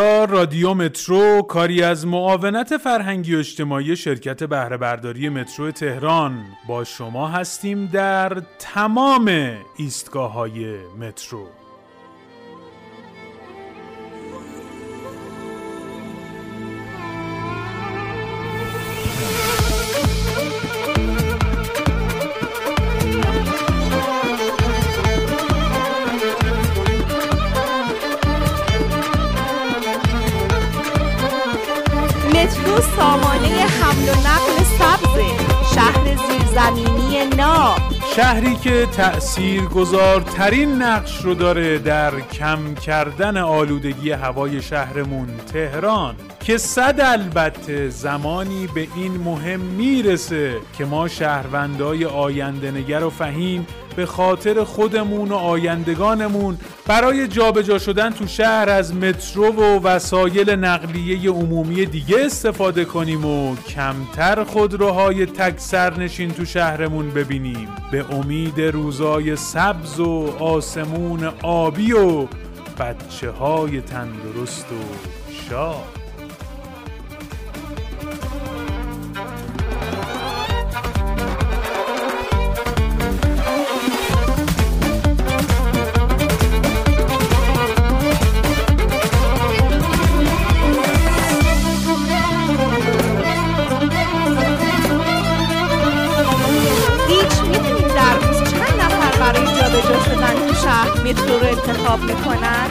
رادیو مترو کاری از معاونت فرهنگی و اجتماعی شرکت بهره برداری مترو تهران. با شما هستیم در تمام ایستگاه های مترو. سامانه حمل و نقل سبزه شهر زیرزمینی ناب شهری که تأثیر گذارترین نقش رو داره در کم کردن آلودگی هوای شهرمون تهران. که صد البته زمانی به این مهم می‌رسه که ما شهروندای آینده نگر و فهیم به خاطر خودمون و آیندگانمون برای جابجا شدن تو شهر از مترو و وسایل نقلیه عمومی دیگه استفاده کنیم و کمتر خودروهای تک سرنشین تو شهرمون ببینیم. به امید روزای سبز و آسمون آبی و بچه های تندرست و شاد. انتخاب می‌کنن؟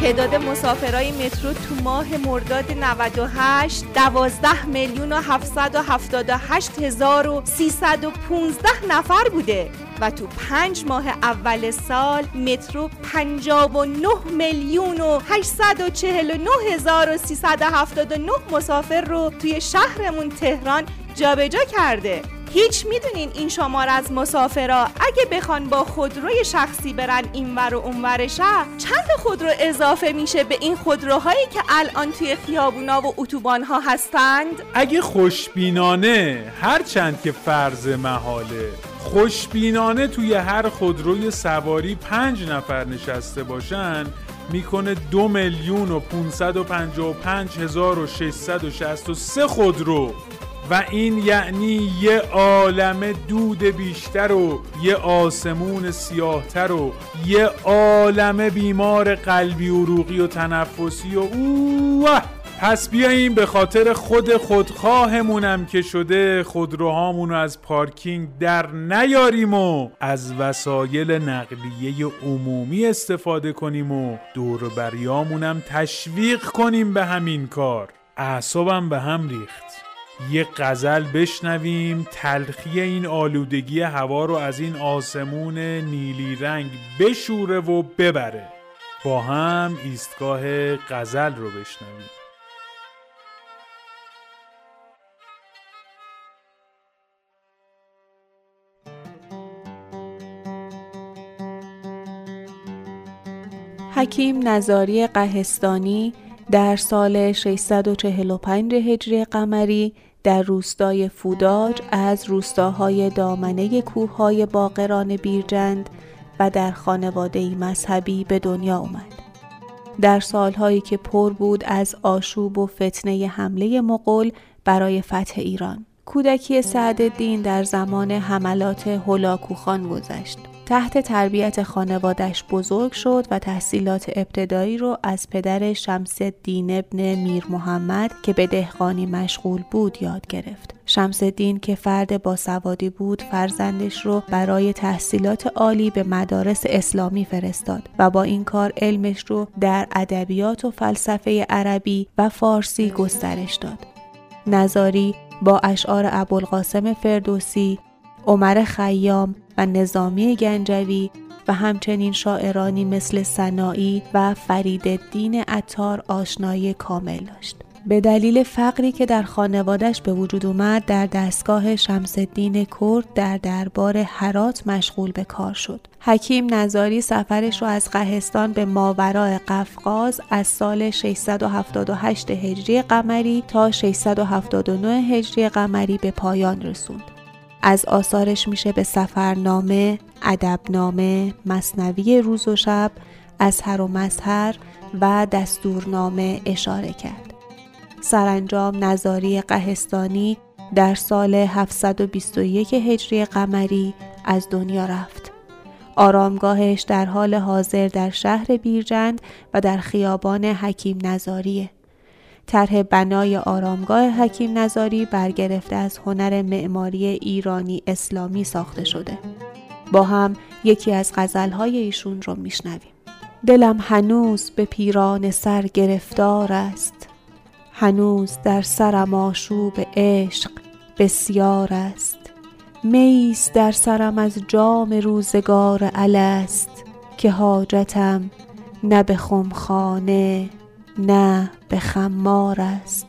تعداد مسافرای مترو تو ماه مرداد 98 12 میلیون و 778 هزار و 315 نفر بوده و تو پنج ماه اول سال مترو 59 میلیون و 849 هزار و 379 مسافر رو توی شهرمون تهران جابجا کرده هیچ می‌دونین این شمار از مسافرا اگه بخوان با خودروی شخصی برن اینور و اونور شهر چند خودرو اضافه میشه به این خودروهایی که الان توی خیابونا و اتوبان هستند؟ اگه خوشبینانه هر چند که فرض محاله خوشبینانه توی هر خودروی سواری پنج نفر نشسته باشن می‌کنه دو میلیون و 555 هزار و 663 خودرو. و این یعنی یه عالم دود بیشتر و یه آسمون سیاهتر و یه عالم بیمار قلبی عروقی و تنفسی و اوه! پس بیاییم به خاطر خود خودخواهمونم که شده خودروهامون رو از پارکینگ در نیاریم و از وسایل نقلیه عمومی استفاده کنیم و دوربریامونم تشویق کنیم به همین کار. اعصابم به هم ریخت. یه غزل بشنویم. تلخی این آلودگی هوا رو از این آسمون نیلی رنگ بشوره و ببره. با هم ایستگاه غزل رو بشنویم. حکیم نظاری قهستانی در سال 645 هجری قمری در روستای فوداج از روستاهای دامنه کوههای باقران بیرجند و در خانواده مذهبی به دنیا آمد. در سالهایی که پر بود از آشوب و فتنه حمله مغول برای فتح ایران. کودکی سعدالدین در زمان حملات هولاکوخان گذشت. تحت تربیت خانوادش بزرگ شد و تحصیلات ابتدایی رو از پدر شمس الدین ابن میر محمد که به دهقانی مشغول بود یاد گرفت. شمس الدین که فرد باسوادی بود فرزندش رو برای تحصیلات عالی به مدارس اسلامی فرستاد و با این کار علمش رو در ادبیات و فلسفه عربی و فارسی گسترش داد. نظاری با اشعار ابوالقاسم فردوسی، عمر خیام و نظامی گنجوی و همچنین شاعرانی مثل سنایی و فرید الدین عطار آشنایی کامل داشت. به دلیل فقری که در خانوادش به وجود اومد در دستگاه شمس کرد در دربار هرات مشغول به کار شد. حکیم نظاری سفرش را از قهستان به ماورای قفقاز از سال 678 هجری قمری تا 679 هجری قمری به پایان رسوند. از آثارش میشه به سفرنامه، ادبنامه، مصنوی روز و شب، هر و مظهر و دستورنامه اشاره کرد. سرانجام نظاری قهستانی در سال 721 هجری قمری از دنیا رفت. آرامگاهش در حال حاضر در شهر بیرجند و در خیابان حکیم نظاریه. طرح بنای آرامگاه حکیم نظاری برگرفته از هنر معماری ایرانی اسلامی ساخته شده. با هم یکی از غزلهای ایشون رو میشنویم. دلم هنوز به پیران سر گرفتار است هنوز در سرم آشوب عشق بسیار است میز در سرم از جام روزگار الست که حاجتم نه به خمخانه نه به خمار است.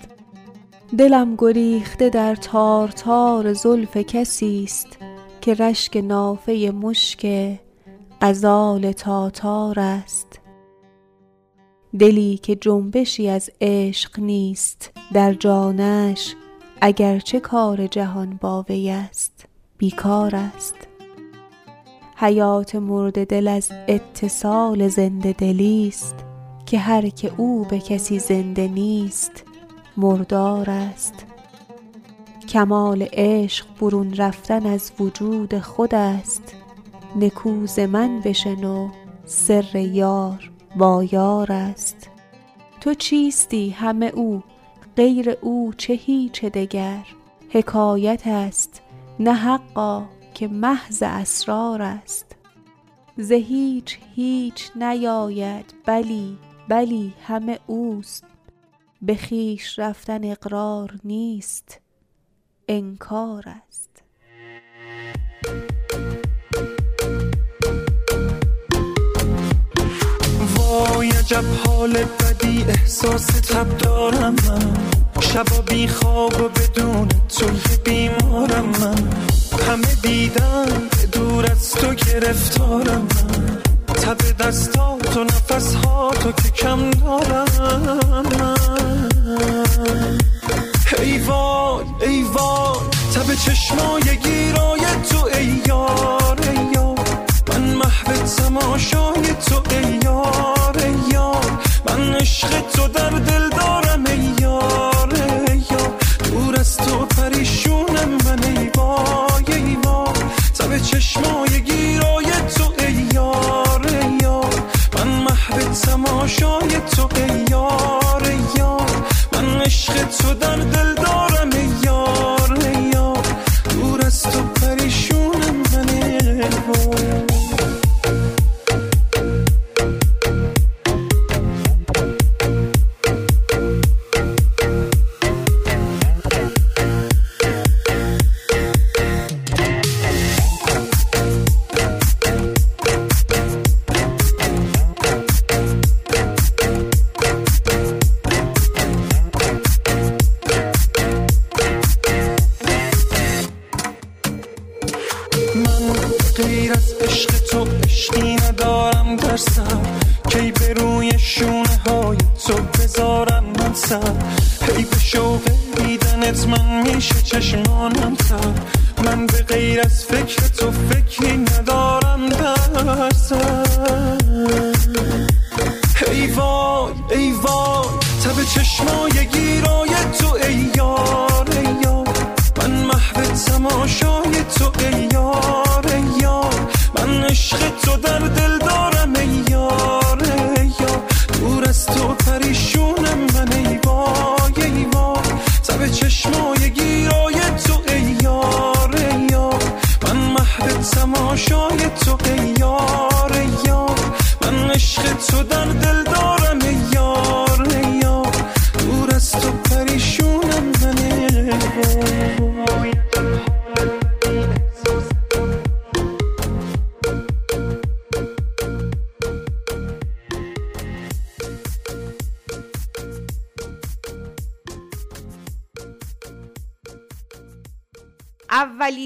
دلم گریخته در تار تار زلف کسی است که رشک نافه مشک غزال تاتار است. دلی که جنبشی از عشق نیست در جانش اگرچه کار جهان با وی است بیکار است. حیات مرد دل از اتصال زنده دلی است. که هر که او به کسی زنده نیست مردار است. کمال عشق برون رفتن از وجود خود است. نکوز من بشنو سر یار با یار است. تو چیستی همه او؟ غیر او چه هیچ دگر؟ حکایت است نه حقا که محض اسرار است. ز هیچ هیچ نیاید بلی بلی همه اوست. به خویش رفتن اقرار نیست. انکار است. وای عجب حال بدی احساس تب دارم من. شبا بی خواب و بدون تو بیمارم من. همه دیدن دور از تو گرفتارم من. تب دستات و نفس ها تو که کم دارم. ای وای ای وای تب چشمای گیرای تو ای یار ای یار. من محو تماشای تو ای یار ای یار. من عشق تو در دل دارم ای یار ای یار. دور از تو پریشونم تو ای یار یار من عشق تو در دل دارم. چشمانم تر من به غیر از فکر تو فکری ندارم در سر ای وای ای وای تب چشمای گیرای تو ای یار ای یار. من محو تماشای تو ای یار ای یار. من عشق تو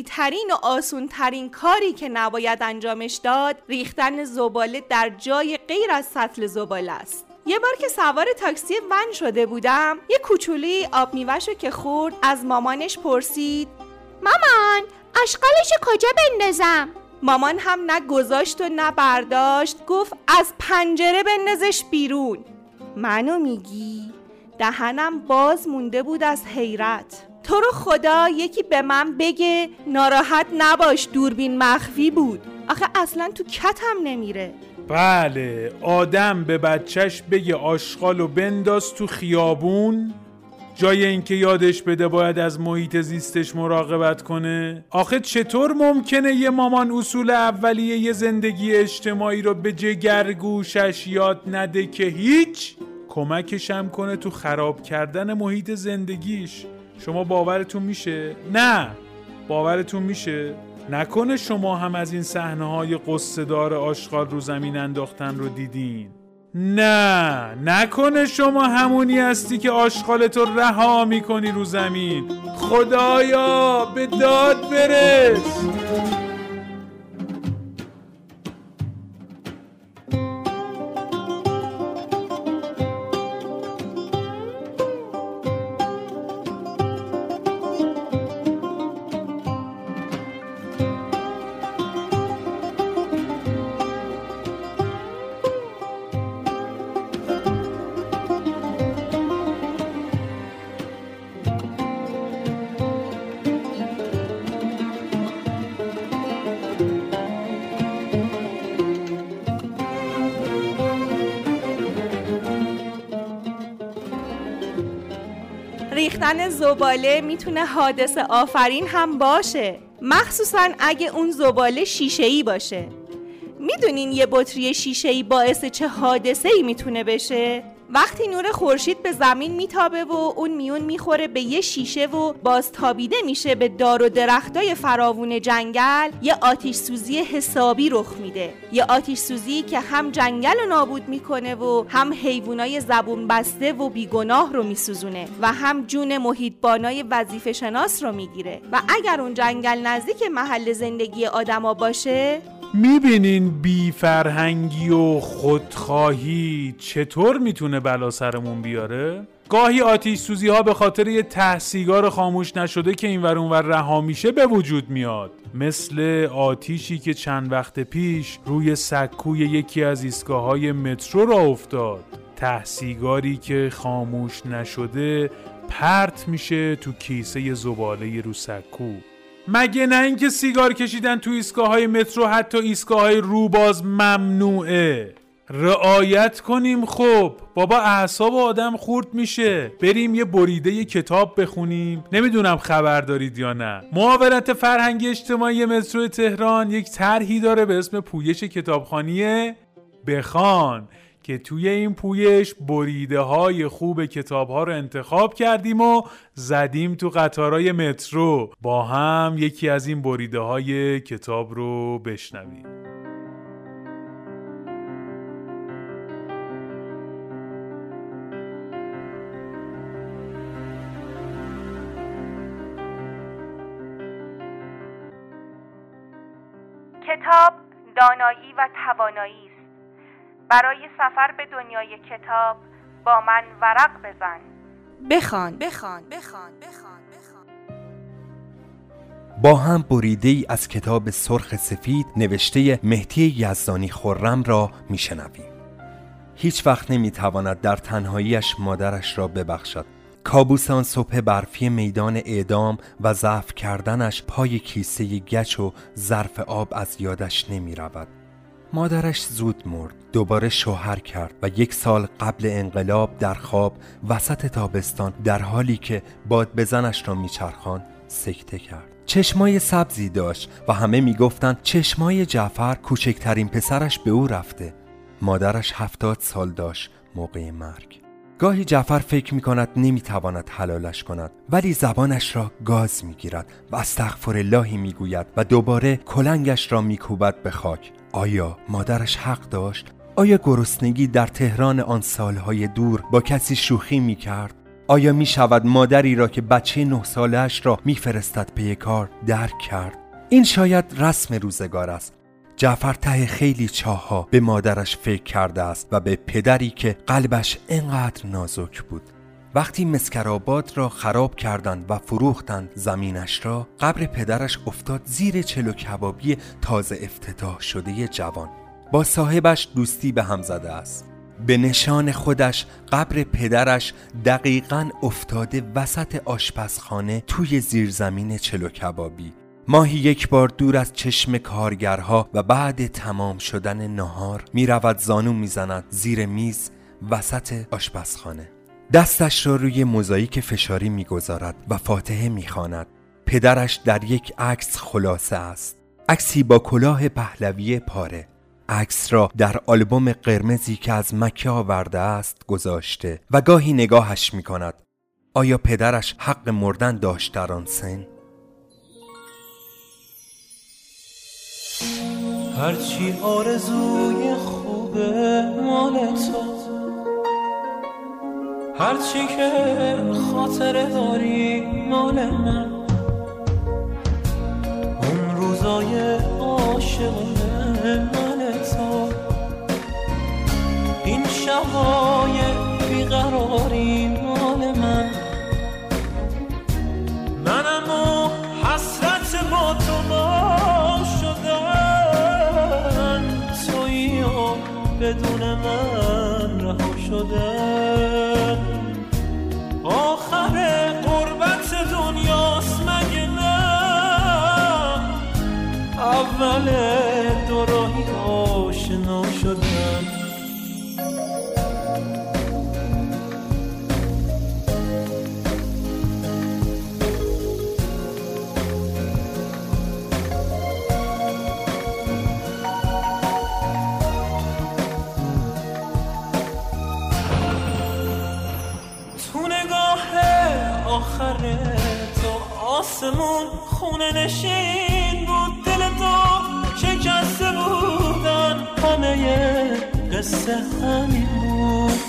ترین و آسون ترین کاری که نباید انجامش داد ریختن زباله در جای غیر از سطل زباله است. یه بار که سوار تاکسی ون شده بودم یه کوچولی آب میوهشو که خورد از مامانش پرسید مامان اشغالش کجا بندازم؟ مامان هم نه گذاشت و نه برداشت گفت از پنجره بندازش بیرون. منو میگی؟ دهنم باز مونده بود از حیرت. تو رو خدا یکی به من بگه ناراحت نباش دوربین مخفی بود. آخه اصلا تو کتم نمیره. بله آدم به بچهش بگه آشغال و بنداز تو خیابون جای اینکه یادش بده باید از محیط زیستش مراقبت کنه. آخه چطور ممکنه یه مامان اصول اولیه یه زندگی اجتماعی رو به جگرگوشش یاد نده که هیچ کمکش هم کنه تو خراب کردن محیط زندگیش؟ شما باورتون میشه؟ نه. باورتون میشه؟ نکنه شما هم از این صحنه های قصدار آشغال رو زمین انداختن رو دیدین. نه. نکنه شما همونی هستی که آشغالتو رها می‌کنی رو زمین. خدایا به داد برس. زباله می‌تونه حادثه آفرین هم باشه. مخصوصا اگه اون زباله شیشه ای باشه. می‌دونین یه بطری شیشه ای باعث چه حادثه ای می‌تونه بشه؟ وقتی نور خورشید به زمین میتابه و اون میون می‌خوره به یه شیشه و باز تابیده میشه به دار و درختای فراوون جنگل یه آتیش سوزی حسابی رخ میده. یه آتیش سوزی که هم جنگل رو نابود می‌کنه و هم حیوانای زبون بسته و بیگناه رو میسوزونه و هم جون محیطبانای وظیفه شناس رو می‌گیره. و اگر اون جنگل نزدیک محل زندگی آدما باشه می‌بینین بی فرهنگی و خودخواهی چطور می‌تونه بلا سرمون بیاره؟ گاهی آتیش سوزی ها به خاطر یه تحسیگار خاموش نشده که این اونور رها میشه به وجود میاد. مثل آتیشی که چند وقت پیش روی سکوی یکی از ایستگاه های مترو را افتاد. تحسیگاری که خاموش نشده پرت میشه تو کیسه زباله رو سکو. مگه نه اینکه سیگار کشیدن تو ایستگاه های مترو حتی ایستگاه های روباز ممنوعه. رعایت کنیم خب. بابا اعصاب آدم خورد میشه. بریم یه بریده یه کتاب بخونیم. نمی‌دونم خبر دارید یا نه. معاونت فرهنگی اجتماعی مترو تهران یک طرحی داره به اسم پویش کتابخانیه. بخوان. که توی این پویش بریده های خوب کتاب ها رو انتخاب کردیم و زدیم تو قطارای مترو. با هم یکی از این بریده های کتاب رو بشنویم. کتاب دانایی و توانایی است. برای سفر به دنیای کتاب با من ورق بزن. بخوان. بخوان. بخوان. بخوان. بخوان. با هم بریده ای از کتاب سرخ سفید نوشته مهدی یزدانی خورم را میشنویم. هیچ وقت نمی‌تواند در تنهاییش مادرش را ببخشد. کابوس آن صبح برفی میدان اعدام و ضعف کردنش پای کیسه گچ و ظرف آب از یادش نمی رود. مادرش زود مرد دوباره شوهر کرد و یک سال قبل انقلاب در خواب وسط تابستان در حالی که باد بزنش را میچرخان سکته کرد. چشمای سبزی داشت و همه می‌گفتند چشمای جعفر کوچکترین پسرش به او رفته. مادرش هفتاد سال داشت موقع مرگ. گاهی جعفر فکر می کند نمی تواند حلالش کند ولی زبانش را گاز می گیرد و استغفر اللهی می گوید و دوباره کلنگش را می کوبد به خاک. آیا مادرش حق داشت؟ آیا گرسنگی در تهران آن سالهای دور با کسی شوخی می کرد؟ آیا می شود مادری را که بچه نه سالش را میفرستد پی کار درک کرد؟ این شاید رسم روزگار است جعفر ته خیلی چاها به مادرش فکر کرده است و به پدری که قلبش انقدر نازک بود وقتی مسکرآباد را خراب کردند و فروختند زمینش را قبر پدرش افتاد زیر چلو کبابی تازه افتتاح شده جوان. با صاحبش دوستی به هم زده است. به نشان خودش قبر پدرش دقیقا افتاده وسط آشپزخانه توی زیرزمین چلو کبابی. ماهی یک بار دور از چشم کارگرها و بعد تمام شدن نهار می رود زانو می‌زند زیر میز وسط آشپزخانه. دستش را روی موزاییک فشاری می‌گذارد و فاتحه می‌خواند. پدرش در یک عکس خلاصه است. عکسی با کلاه پهلوی پاره. عکس را در آلبوم قرمزی که از مکه آورده است گذاشته و گاهی نگاهش می کند آیا پدرش حق مردن داشت در آن سن؟ هرچی آرزوی خوبه مال تو هرچی که خاطره داری مال من. اون روزای عاشقونه مال تو. این شبای بیقراری مال من. منم و حسرت با تو ما شدن تویی بدون من رها شدن آخر قربت دنیاست مگه نه؟ اول آسمون خونه نشین بود دل تو شکسته بودن. همه قصه همین بود.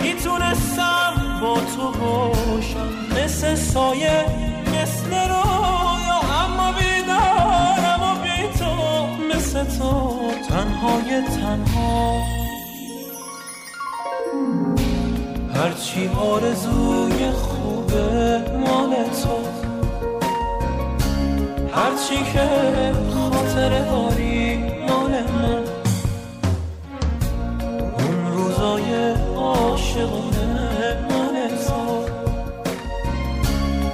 می‌تونستم با تو باشم مثل سایه مثل رویا. اما بیدارم و بی تو مثل تو تنهای تنها. هرچی آرزوی خوبه مال تو. هرچی که خاطره داری مال من. اون روزای عاشقانه مال تو.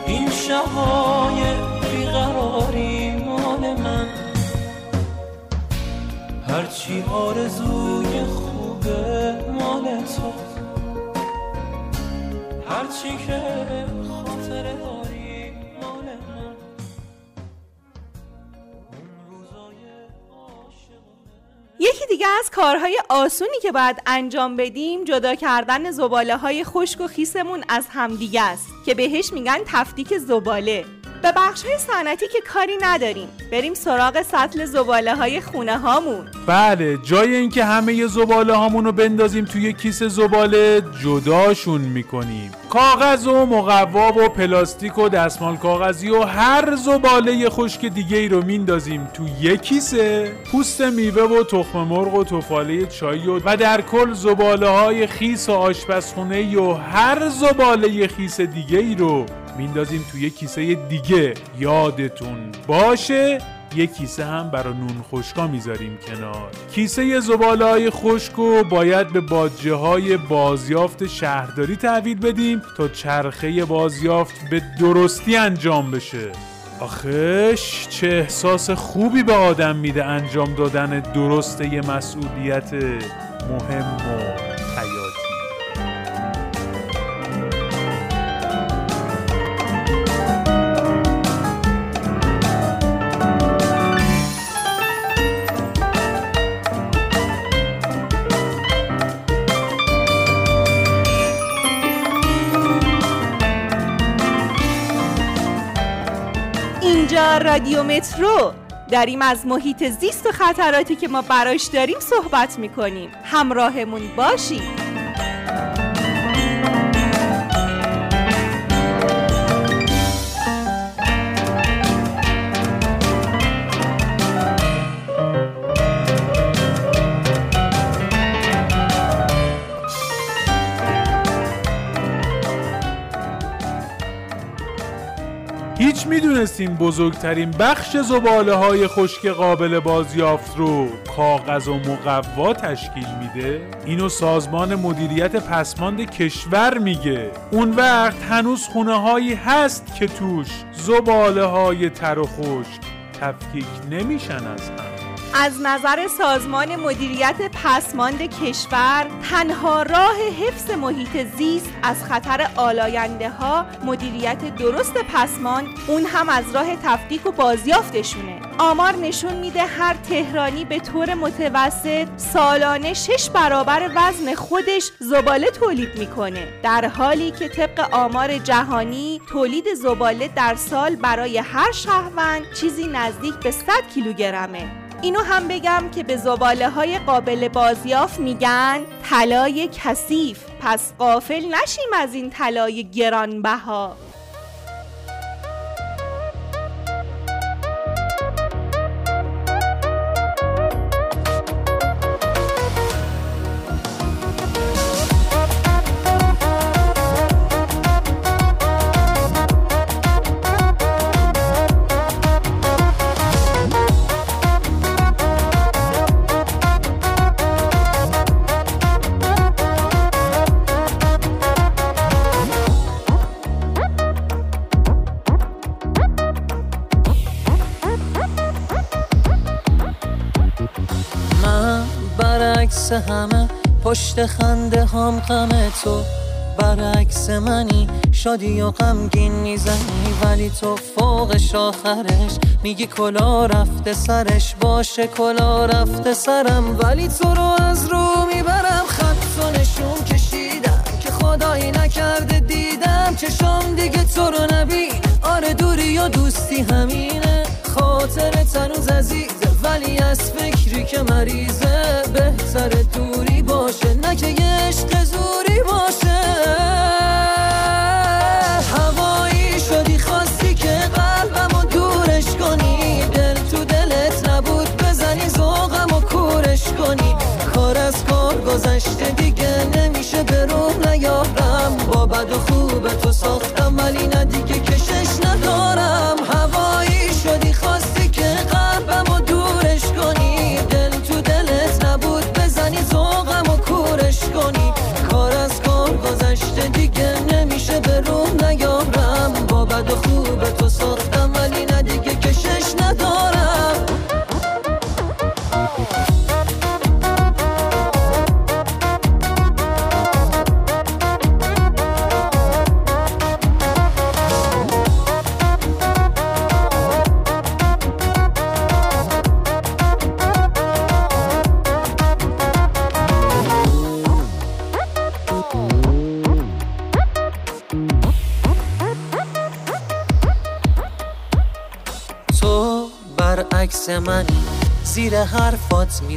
این شبای بیقراری مال من. هرچی آرزوی خوبه مال تو. هرچی که خاطره داری مال من. یکی دیگه از کارهای آسونی که باید انجام بدیم جدا کردن زباله های خشک و خیسمون از همدیگه است که بهش میگن تفکیک زباله. به بخش های صنعتی که کاری نداریم. بریم سراغ سطل زباله های خونه هامون. بله جای اینکه همه زباله هامون رو بندازیم توی کیسه زباله جداشون می‌کنیم. کاغذ و مقوا و پلاستیک و دستمال کاغذی و هر زباله خشک دیگه ای رو میندازیم تو یک کیسه پوست میوه و تخم مرغ و توفاله چای و, و در کل زباله های خیس و آشپزخونه و هر زباله خیس دیگه ای رو میندازیم توی کیسه دیگه. یادتون باشه یه کیسه هم برای نون خشکا می‌ذاریم کنار. کیسه زباله های خشک باید به باجه های بازیافت شهرداری تحویل بدیم تا چرخه بازیافت به درستی انجام بشه. آخش چه احساس خوبی به آدم میده انجام دادن درست یه مسئولیت مهم و رادیو مترو داریم از محیط زیست و خطراتی که ما براش داریم صحبت می‌کنیم. همراهمون باشید. می‌دونستیم بزرگترین بخش زباله های خشک قابل بازیافت رو کاغذ و مقوا تشکیل میده. اینو سازمان مدیریت پسماند کشور میگه. اون وقت هنوز خونه هایی هست که توش زباله های تر و خشک تفکیک نمیشن از هم. از نظر سازمان مدیریت پسماند کشور تنها راه حفظ محیط زیست از خطر آلاینده ها مدیریت درست پسماند اون هم از راه تفکیک و بازیافتشونه. آمار نشون میده هر تهرانی به طور متوسط سالانه شش برابر وزن خودش زباله تولید می‌کنه. در حالی که طبق آمار جهانی تولید زباله در سال برای هر شهروند چیزی نزدیک به 100 کیلوگرمه. اینو هم بگم که به زباله های قابل بازیافت میگن طلای کثیف. پس قافل نشیم از این طلای گرانبها. پشت خنده هم غم تو برعکس منی. شادی و غمگین می‌زنی ولی تو فوقش آخرش میگی کلا رفته سرش باشه کلا رفته سرم. ولی تو رو از رو می‌برم خط و نشون کشیدم که خدایی نکرده دیدم. چشام دیگه تو رو نبین. آره دوری و دوستی همینه. خاطر تنوز عزیزه ولی از فکری که مریضه. بهتر دوری یه عشق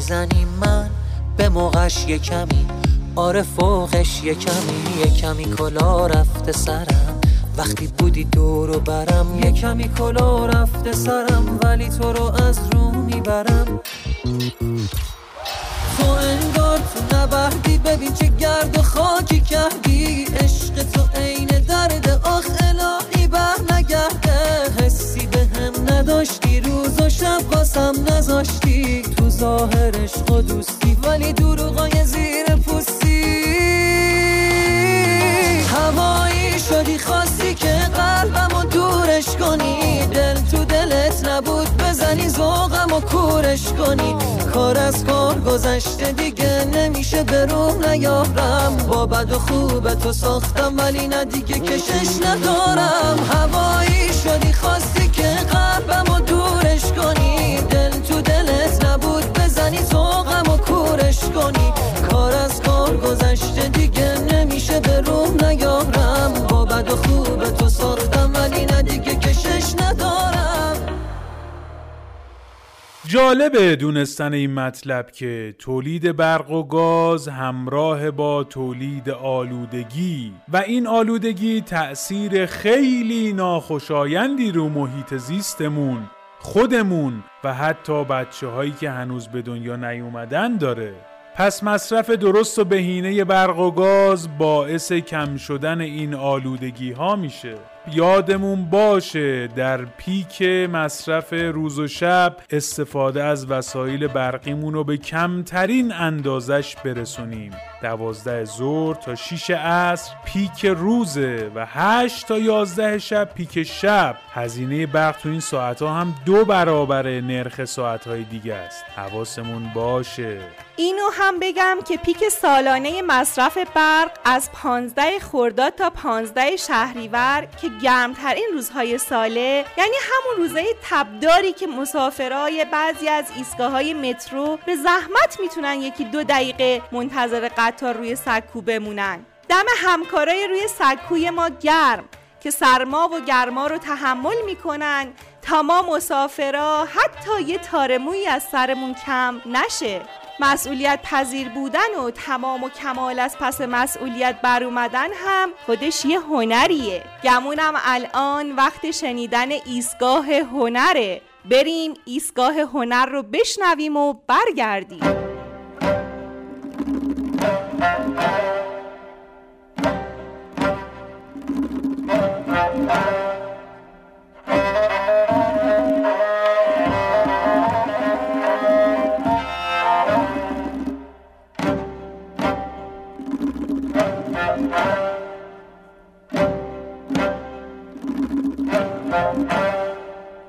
حرفات می‌زنی من به موقعش یه کمی. آره فوقش یه کمی یه کلا رفته سرم. وقتی بودی دور و برم یه کمی کلا رفته سرم. ولی تو رو از رو می‌برم. تو انگار تو نبردی ببین چه گرد و خاکی کردی. عشق تو عین درد آخ الهی بر نگرده حسی به هم نداشتی روز و شب واسم نذاشتی. ظاهر عشق و دوستی ولی دروغای زیر پوستی. هوایی شدی خواستی که قلبم و دورش کنی. دل تو دلت نبود بزنی زوغم و کورش کنی. کار از کار گذشته دیگه نمیشه به روح نیارم. با بد و خوب تو ساختم ولی نه دیگه کشش ندارم. هوایی شدی خواستی که قلبم و دورش کنی. کار گذشته دیگه نمیشه به روح نیارم. با بد و خوب تو ساختم ولی نه دیگه کشش ندارم. جالبه دونستن این مطلب که تولید برق و گاز همراه با تولید آلودگی. و این آلودگی تأثیر خیلی ناخوشایندی رو محیط زیستمون خودمون و حتی بچه هایی که هنوز به دنیا نیومدن داره. پس مصرف درست و بهینه برق و گاز باعث کم شدن این آلودگی ها میشه. یادمون باشه در پیک مصرف روز و شب استفاده از وسایل برقیمون رو به کمترین اندازش برسونیم. دوازده ظهر تا 6 عصر پیک روزه و 8 تا 11 شب پیک شب. هزینه برق تو این ساعت ها هم دو برابر نرخ ساعت های دیگه است. حواسمون باشه. اینو هم بگم که پیک سالانه مصرف برق از 15 خرداد تا 15 شهریور که گرمترین روزهای ساله یعنی همون روزهای تبداری که مسافرای بعضی از ایستگاه های مترو به زحمت می‌تونن یکی دو دقیقه منتظر قطار روی سکو بمونن. دم همکارای روی سکوی ما گرم که سرما و گرما رو تحمل می‌کنن تا ما مسافرا حتی یه تارمویی از سرمون کم نشه. مسئولیت پذیر بودن و تمام و کمال از پس مسئولیت بر اومدن هم خودش یه هنریه. گمونم الان وقت شنیدن ایستگاه هنره. بریم ایستگاه هنر رو بشنویم و برگردیم.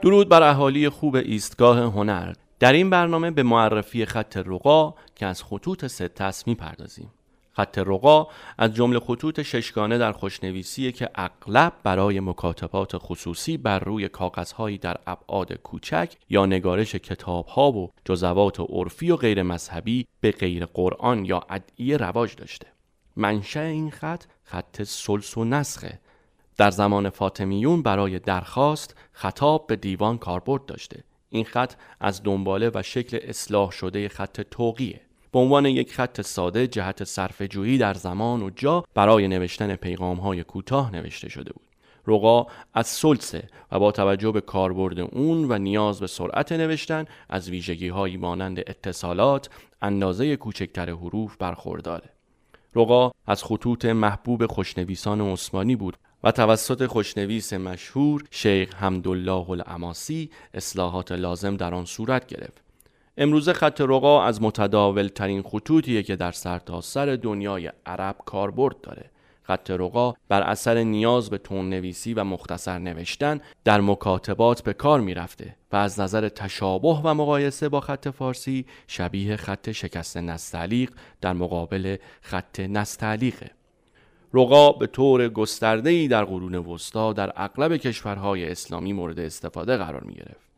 درود بر اهالی خوب ایستگاه هنر. در این برنامه به معرفی خط رقا که از خطوط ستس می‌پردازیم. خط رقا از جمله خطوط ششگانه در خوشنویسی که اغلب برای مکاتبات خصوصی بر روی کاغذهایی در ابعاد کوچک یا نگارش کتابها و جزوات عرفی و غیر مذهبی به غیر قرآن یا ادعیه رواج داشته. منشأ این خط خط سلس و نسخه. در زمان فاطمیون برای درخواست خطاب به دیوان کاربرد داشته. این خط از دنباله و شکل اصلاح شده خط توقیه به عنوان یک خط ساده جهت صرف جویی در زمان و جا برای نوشتن پیغام های کوتاه نوشته شده بود. رقا از سلسه و با توجه به کاربرد اون و نیاز به سرعت نوشتن از ویژگی هایی مانند اتصالات اندازه کوچکتر حروف برخورداره. رقا از خطوط محبوب خوشنویسان عثمانی بود. و توسط خوشنویس مشهور شیخ حمدالله العماسی اصلاحات لازم در آن صورت گرفت. امروزه خط رقا از متداول ترین خطوطیه که در سرتاسر سر دنیای عرب کاربرد داره. خط رقا بر اثر نیاز به تون نویسی و مختصر نوشتن در مکاتبات به کار می‌رفته و از نظر تشابه و مقایسه با خط فارسی شبیه خط شکست نستعلیق در مقابل خط نستعلیقه. رقا به طور گسترده‌ای در قرون وسطا در اغلب کشورهای اسلامی مورد استفاده قرار می گرفت.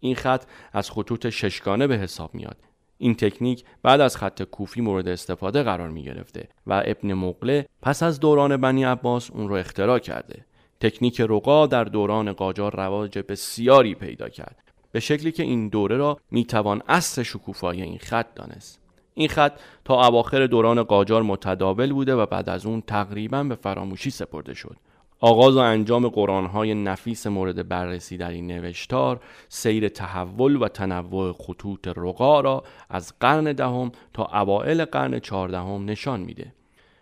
این خط از خطوط ششگانه به حساب میاد. این تکنیک بعد از خط کوفی مورد استفاده قرار می گرفته و ابن مقله پس از دوران بنی عباس اون رو اختراع کرده. تکنیک رقا در دوران قاجار رواج بسیاری پیدا کرد به شکلی که این دوره را می‌توان اصل شکوفایی این خط دانست. این خط تا اواخر دوران قاجار متداول بوده و بعد از اون تقریبا به فراموشی سپرده شد. آغاز و انجام قرآنهای نفیس مورد بررسی در این نوشتار سیر تحول و تنوع خطوط رقا را از قرن دهم تا اوائل قرن چهاردهم نشان میده.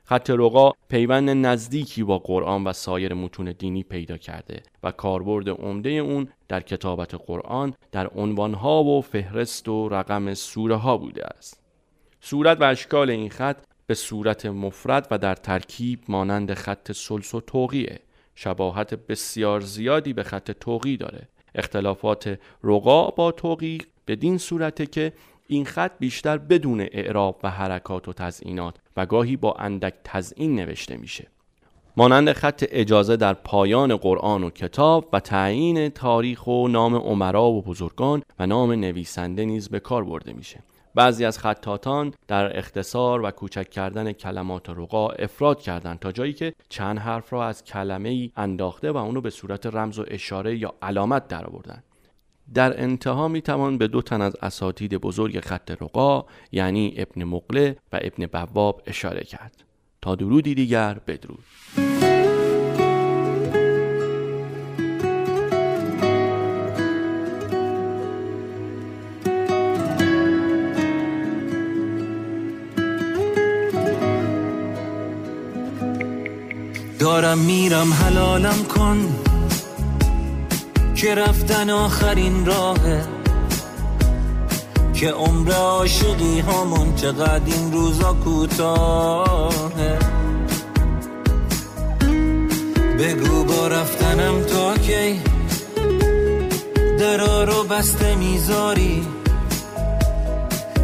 خط رقا پیوند نزدیکی با قرآن و سایر متون دینی پیدا کرده و کاربرد عمده اون در کتابت قرآن در عنوانها و فهرست و رقم سوره ها بوده است. صورت و اشکال این خط به صورت مفرد و در ترکیب مانند خط سلس و توقیه شباهت بسیار زیادی به خط توقی داره. اختلافات رقا با توقی بدین صورته که این خط بیشتر بدون اعراب و حرکات و تزئینات و گاهی با اندک تزئین نوشته میشه. مانند خط اجازه در پایان قرآن و کتاب و تعیین تاریخ و نام عمرا و بزرگان و نام نویسنده نیز به کار برده میشه. بعضی از خطاتان در اختصار و کوچک کردن کلمات رقا افراد کردند تا جایی که چند حرف را از کلمه ای انداخته و اونو به صورت رمز و اشاره یا علامت درآوردند. در انتها می توان به دو تن از اساتید بزرگ خط رقا یعنی ابن مقله و ابن بواب اشاره کرد. تا درودی دیگر بدرود. دارم میرم حلالم کن که رفتن آخرین راهه. که عمر عاشقی همون چقدر این روزا کوتاهه. بگو با رفتنم تا کی درا رو بسته می‌ذاری؟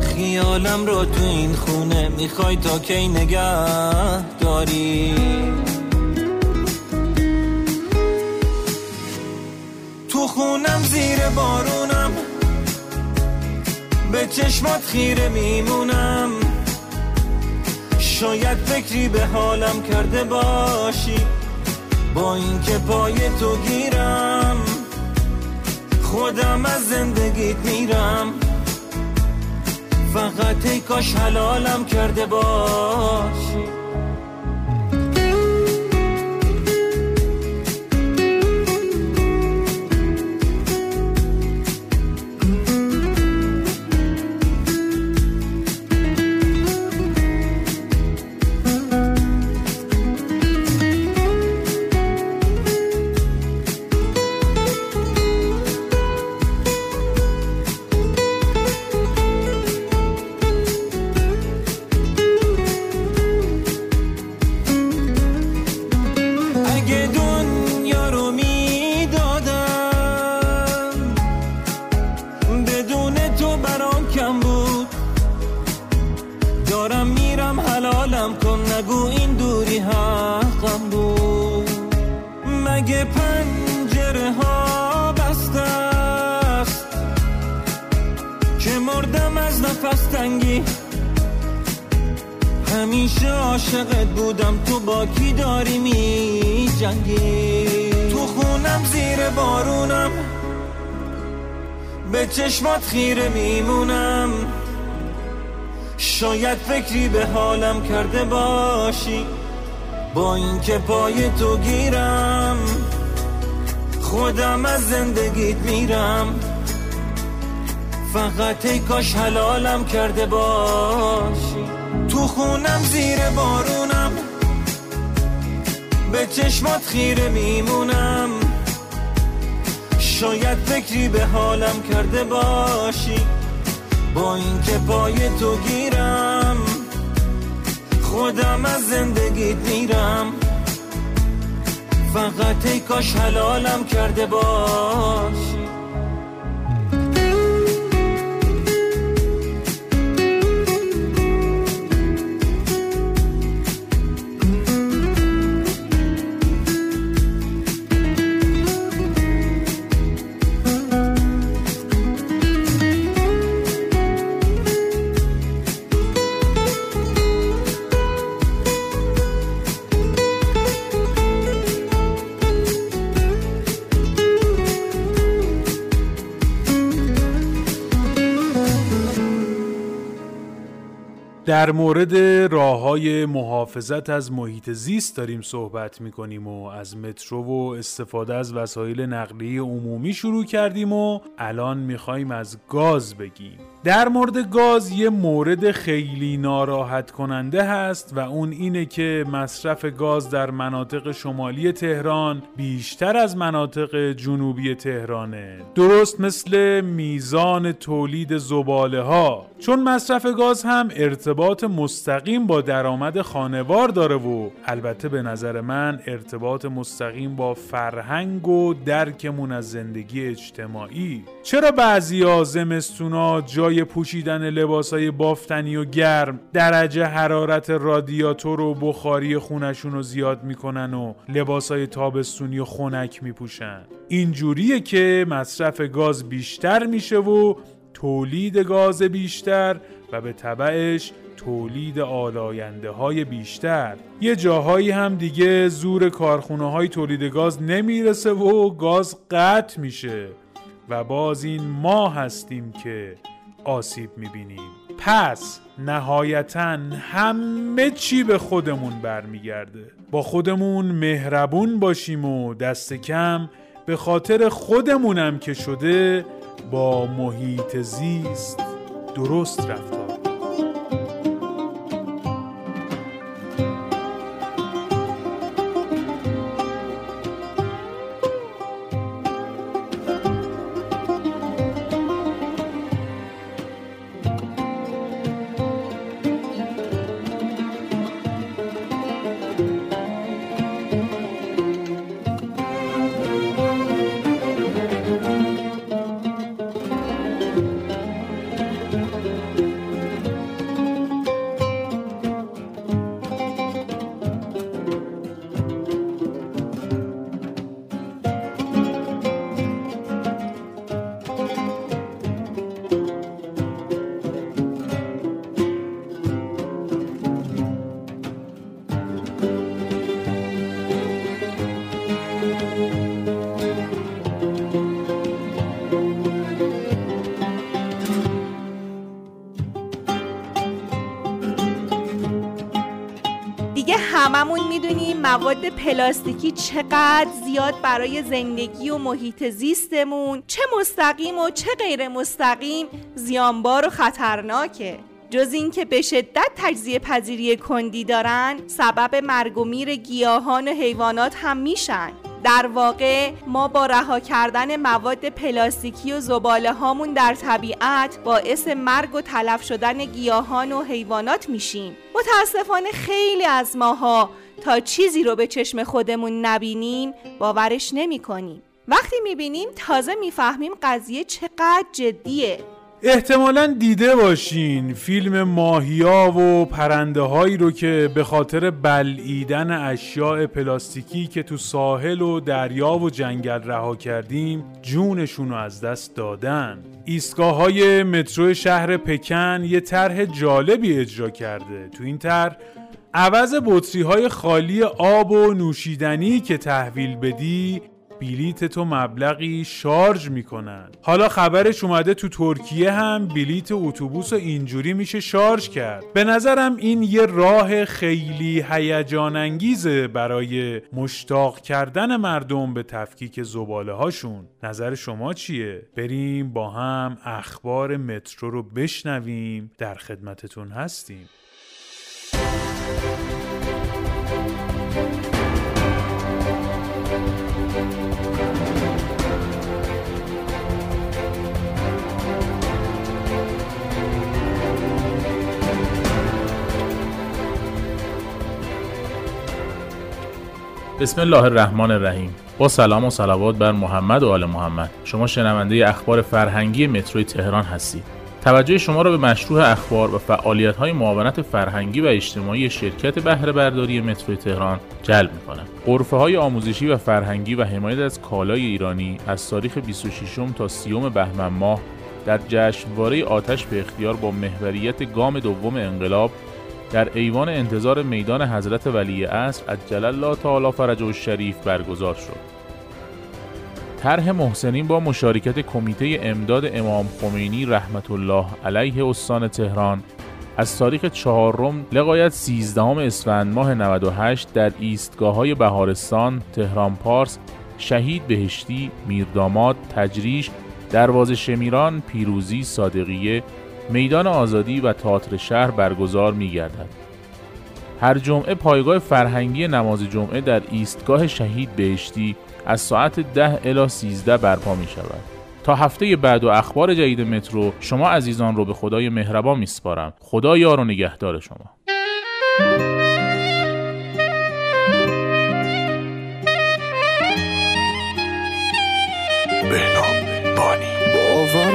خیالم رو تو این خونه می‌خوای تا کی نگه داری؟ تو خونم زیر بارونم. به چشمات خیره میمونم. شاید فکری به حالم کرده باشی. با اینکه پای تو گیرم. خودم از زندگیت میرم. فقط ای کاش حلالم کرده باشی. فکری به حالم کرده باشی. با اینکه پای تو گیرم خودم از زندگیت میرم. فقط ای کاش حلالم کرده باشی. تو خونم زیر بارونم به چشمات خیره میمونم. شاید فکری به حالم کرده باشی. با اینکه پای تو گیرم خودم از زندگیت میرم. فقط ای کاش حلالم کرده باشی در مورد راه های محافظت از محیط زیست داریم صحبت می کنیم و از مترو و استفاده از وسایل نقلیه عمومی شروع کردیم و الان می‌خوایم از گاز بگیم. در مورد گاز یه مورد خیلی ناراحت کننده هست و اون اینه که مصرف گاز در مناطق شمالی تهران بیشتر از مناطق جنوبی تهرانه. درست مثل میزان تولید زباله ها چون مصرف گاز هم ارتباط مستقیم با درآمد خانوار داره و البته به نظر من ارتباط مستقیم با فرهنگ و درکمون از زندگی اجتماعی. چرا بعضیا زمستونا جای پوشیدن لباسای بافتنی و گرم درجه حرارت رادیاتور و بخاری خونشون رو زیاد می‌کنن و لباسای تابستونی و خنک میپوشن. اینجوریه که مصرف گاز بیشتر میشه و تولید گاز بیشتر و به تبعش تولید آلاینده های بیشتر. یه جاهایی هم دیگه زور کارخونه های تولید گاز نمی‌رسه و گاز قطع میشه. و باز این ما هستیم که آسیب می‌بینیم. پس نهایتا همه چی به خودمون برمیگرده. با خودمون مهربون باشیم و دست کم به خاطر خودمونم که شده با محیط زیست درست رفتار. پلاستیکی چقدر زیاد برای زندگی و محیط زیستمون؟ چه مستقیم و چه غیر مستقیم؟ زیانبار و خطرناکه. جز اینکه به شدت تجزیه پذیری کندی دارن سبب مرگ و میر گیاهان و حیوانات هم میشن. در واقع ما با رها کردن مواد پلاستیکی و زباله هامون در طبیعت باعث مرگ و تلف شدن گیاهان و حیوانات میشیم. متاسفانه خیلی از ماها تا چیزی رو به چشم خودمون نبینیم باورش نمی کنیم وقتی می‌بینیم تازه می‌فهمیم قضیه چقدر جدیه. احتمالا دیده باشین فیلم ماهیا و پرنده هایی رو که به خاطر بلعیدن اشیاء پلاستیکی که تو ساحل و دریا و جنگل رها کردیم جونشون رو از دست دادن. ایستگاه های مترو شهر پکن یه طرح جالبی اجرا کرده. تو این طرح عوض بطری های خالی آب و نوشیدنی که تحویل بدی بلیت تو مبلغی شارژ می‌کنن. حالا خبرش اومده تو ترکیه هم بلیت اتوبوس و اینجوری میشه شارژ کرد. به نظرم این یه راه خیلی هیجان انگیزه برای مشتاق کردن مردم به تفکیک زباله هاشون نظر شما چیه؟ بریم با هم اخبار مترو رو بشنویم. در خدمتتون هستیم. بسم الله الرحمن الرحیم. با سلام و صلوات بر محمد و آل محمد. شما شنونده اخبار فرهنگی متروی تهران هستید. توجه شما را به مشروع اخبار و فعالیت های معاونت فرهنگی و اجتماعی شرکت بهره برداری متروی تهران جلب می کنم. قرفه های آموزشی و فرهنگی و حمایت از کالای ایرانی از تاریخ 26 تا 30 بهمن ماه در جشنواره آتش به اختیار با محوریت گام دوم انقلاب در ایوان انتظار میدان حضرت ولی عصر جلال الله تعالی فرجه الشریف برگزار شد. طرح محسنین با مشارکت کمیته امداد امام خمینی رحمت الله علیه استان تهران از تاریخ چهارم لقایت 13 اسفند ماه 98 در ایستگاه های بهارستان، تهران پارس، شهید بهشتی، میرداماد، تجریش، دروازه شمیران، پیروزی، صادقیه، میدان آزادی و تئاتر شهر برگزار می گردد. هر جمعه پایگاه فرهنگی نماز جمعه در ایستگاه شهید بهشتی از ساعت ده الی 13 برپا می شود. تا هفته بعد و اخبار جدید مترو شما عزیزان رو به خدای مهربان میسپارم. خدا یار و نگهدار شما.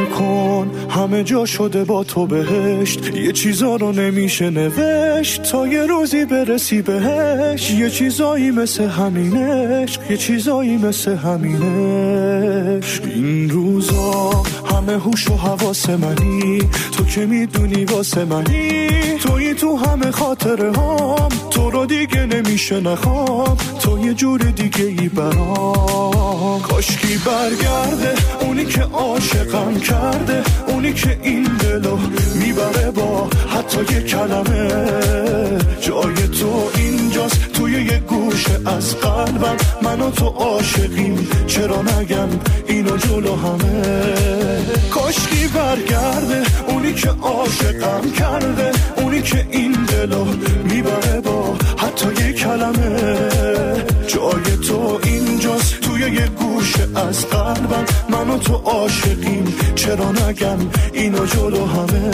باور کن همه جا شده با تو بهشت. یه چیزا رو نمیشه نوشت. تا یه روزی برسی بهش. یه چیزایی مثل همینش یه چیزایی مثل همینش این روزا همه هوش و حواس منی. تو که می‌دونی واسه منی. توی تو همه خاطره هام. تو رو دیگه نمیشه نخوام تو یه جور دیگه ای برام کاشکی برگرده اونی که عاشقم کرده اونی که این دلو می‌بره با حتی یه کلمه. جای تو اینجاست توی یه گوشه از قلبم. من و تو عاشقیم چرا نگم؟ اینو جلو همه. کاشکی برگرده اونی که عاشقم کرده اونی که این دلو می‌بره با حتی یه کلمه. جای تو اینجاست توی یه گوشه از قلبم. من و تو عاشقیم چرا نگم اینو جلو همه؟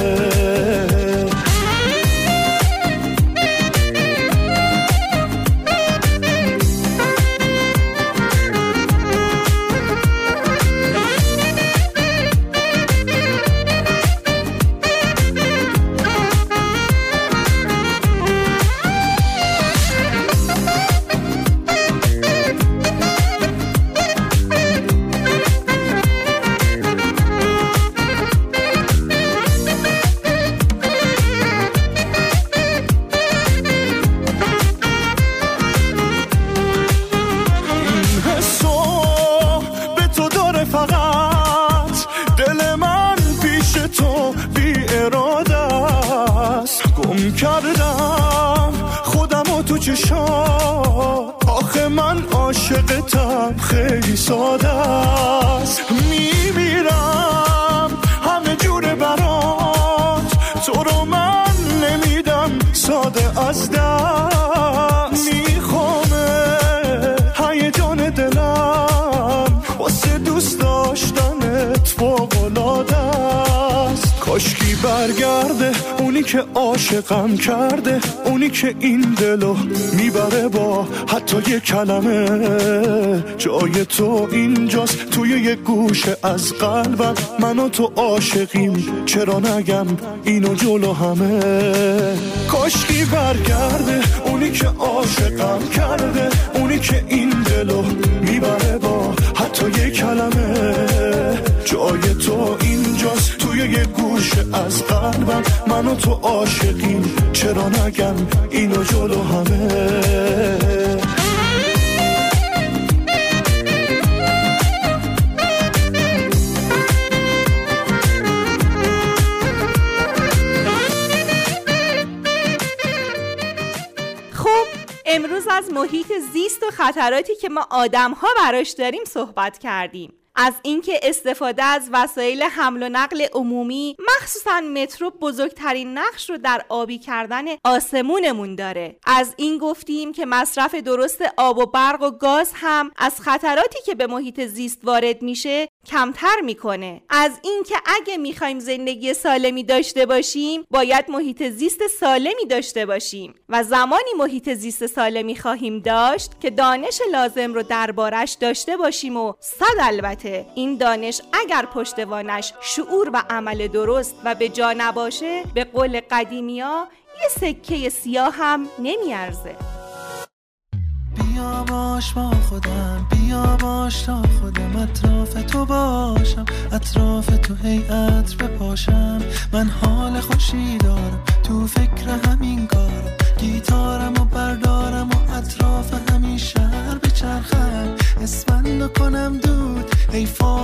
برگرده اونی که عاشقم کرده اونی که این دلو می‌بره با حتی یه کلمه. جای تو اینجاست توی یه گوشه از قلبم. من و تو عاشقیم چرا نگم؟ اینو جلو همه. کاشکی برگرده اونی که عاشقم کرده اونی که این دلو می‌بره با حتی یه کلمه. جای تو اینجاست توی یه گوشه از قلبم من. و تو عاشقیم. چرا نگم اینو جلو همه؟ خب امروز از محیط زیست و خطراتی که ما آدم ها براش داریم صحبت کردیم. از اینکه استفاده از وسایل حمل و نقل عمومی مخصوصا مترو بزرگترین نقش رو در آبی کردن آسمونمون داره. از این گفتیم که مصرف درست آب و برق و گاز هم از خطراتی که به محیط زیست وارد میشه کمتر می‌کنه. از اینکه اگه می‌خوایم زندگی سالمی داشته باشیم باید محیط زیست سالمی داشته باشیم. و زمانی محیط زیست سالمی خواهیم داشت که دانش لازم رو دربارش داشته باشیم و صد البته این دانش اگر پشتوانش شعور و عمل درست و به جا نباشه به قول قدیمیا یه سکه سیاه هم نمیارزه. بیا باش با خودم. باش تا خودم اطراف تو باشم. اطراف تو هیئت بپاشم. من حال خوشی دارم. تو فکر همین کارم. گیتارم و بردارم و اطراف همین شهر بچرخم. اسفند کنم دود. ای فال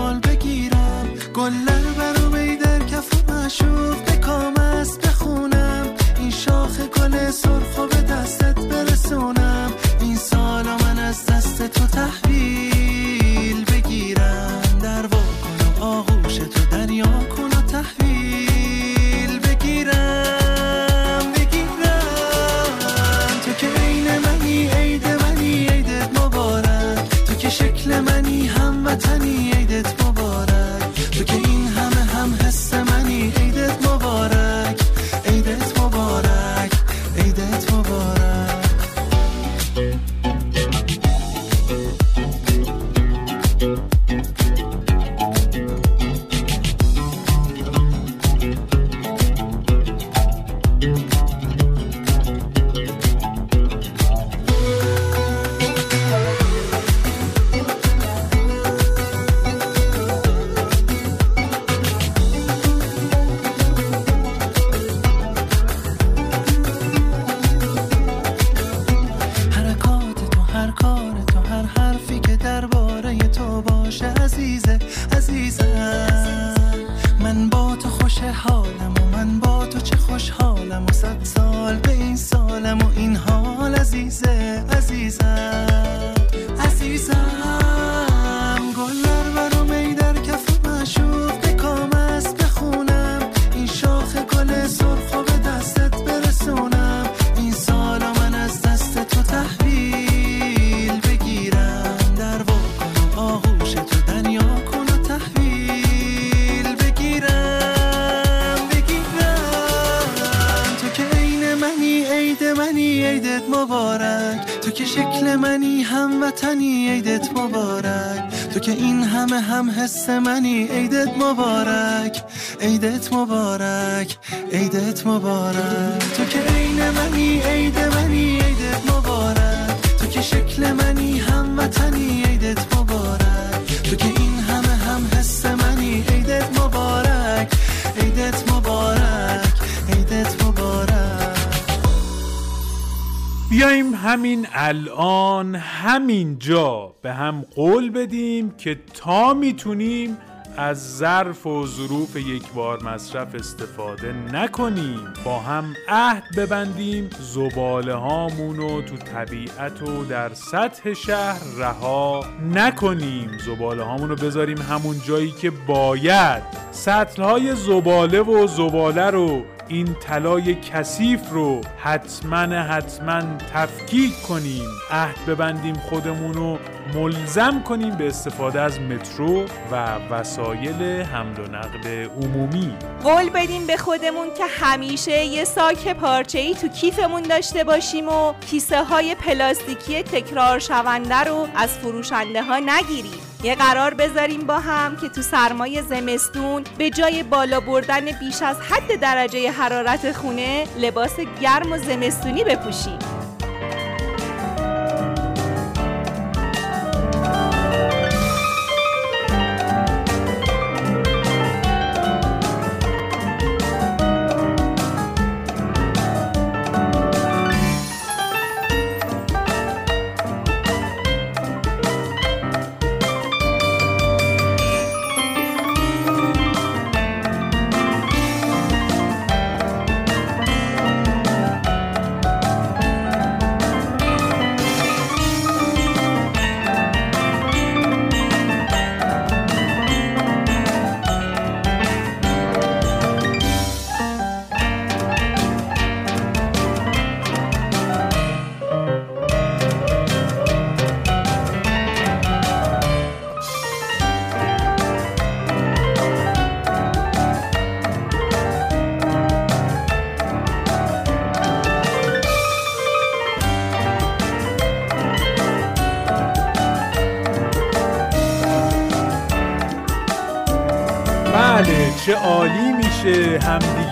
هم قول بدیم که تا می‌تونیم از ظرف و ظروف یک بار مصرف استفاده نکنیم. با هم عهد ببندیم زباله هامونو تو طبیعت و در سطح شهر رها نکنیم. زباله هامونو بذاریم همون جایی که باید. سطل های زباله و زباله رو این طلای کثیف رو حتما حتما تفکیک کنیم. عهد ببندیم خودمون رو ملزم کنیم به استفاده از مترو و وسایل حمل و نقل عمومی. قول بدیم به خودمون که همیشه یه ساک پارچه ای تو کیفمون داشته باشیم و کیسه های پلاستیکی تکرار شونده رو از فروشنده ها نگیریم. یه قرار بذاریم با هم که تو سرمای زمستون به جای بالا بردن بیش از حد درجه حرارت خونه لباس گرم و زمستونی بپوشیم.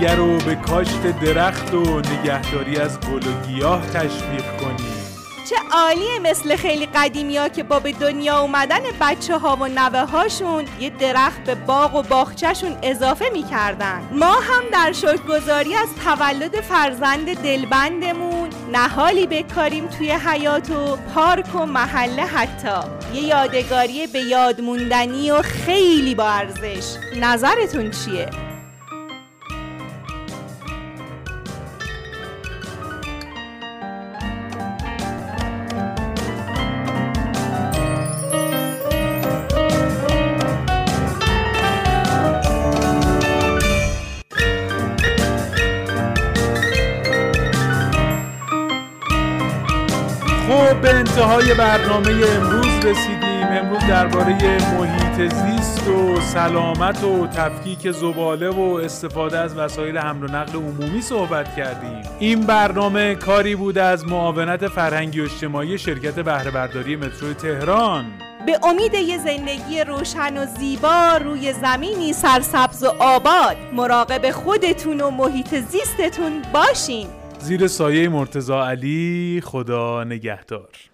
همدیگر رو به کاشت درخت و نگهداری از گل و گیاه تشویق کنیم. چه عالیه مثل خیلی قدیمی ها که با به دنیا اومدن بچه ها و نوه هاشون یه درخت به باغ و باغچهشون اضافه می‌کردن. ما هم در شکرگزاری از تولد فرزند دلبندمون نهالی بکاریم توی حیات و پارک و محله حتی. یه یادگاری به یاد موندنی و خیلی با ارزش. نظرتون چیه؟ انتهای برنامه امروز رسیدیم. امروز درباره محیط زیست و سلامت و تفکیک زباله و استفاده از وسایل حمل و نقل عمومی صحبت کردیم. این برنامه کاری بود از معاونت فرهنگی و اجتماعی شرکت بهره برداری مترو تهران. به امید یه زندگی روشن و زیبا روی زمینی سرسبز و آباد مراقب خودتون و محیط زیستتون باشین. زیر سایه مرتزا علی خدا نگهدار.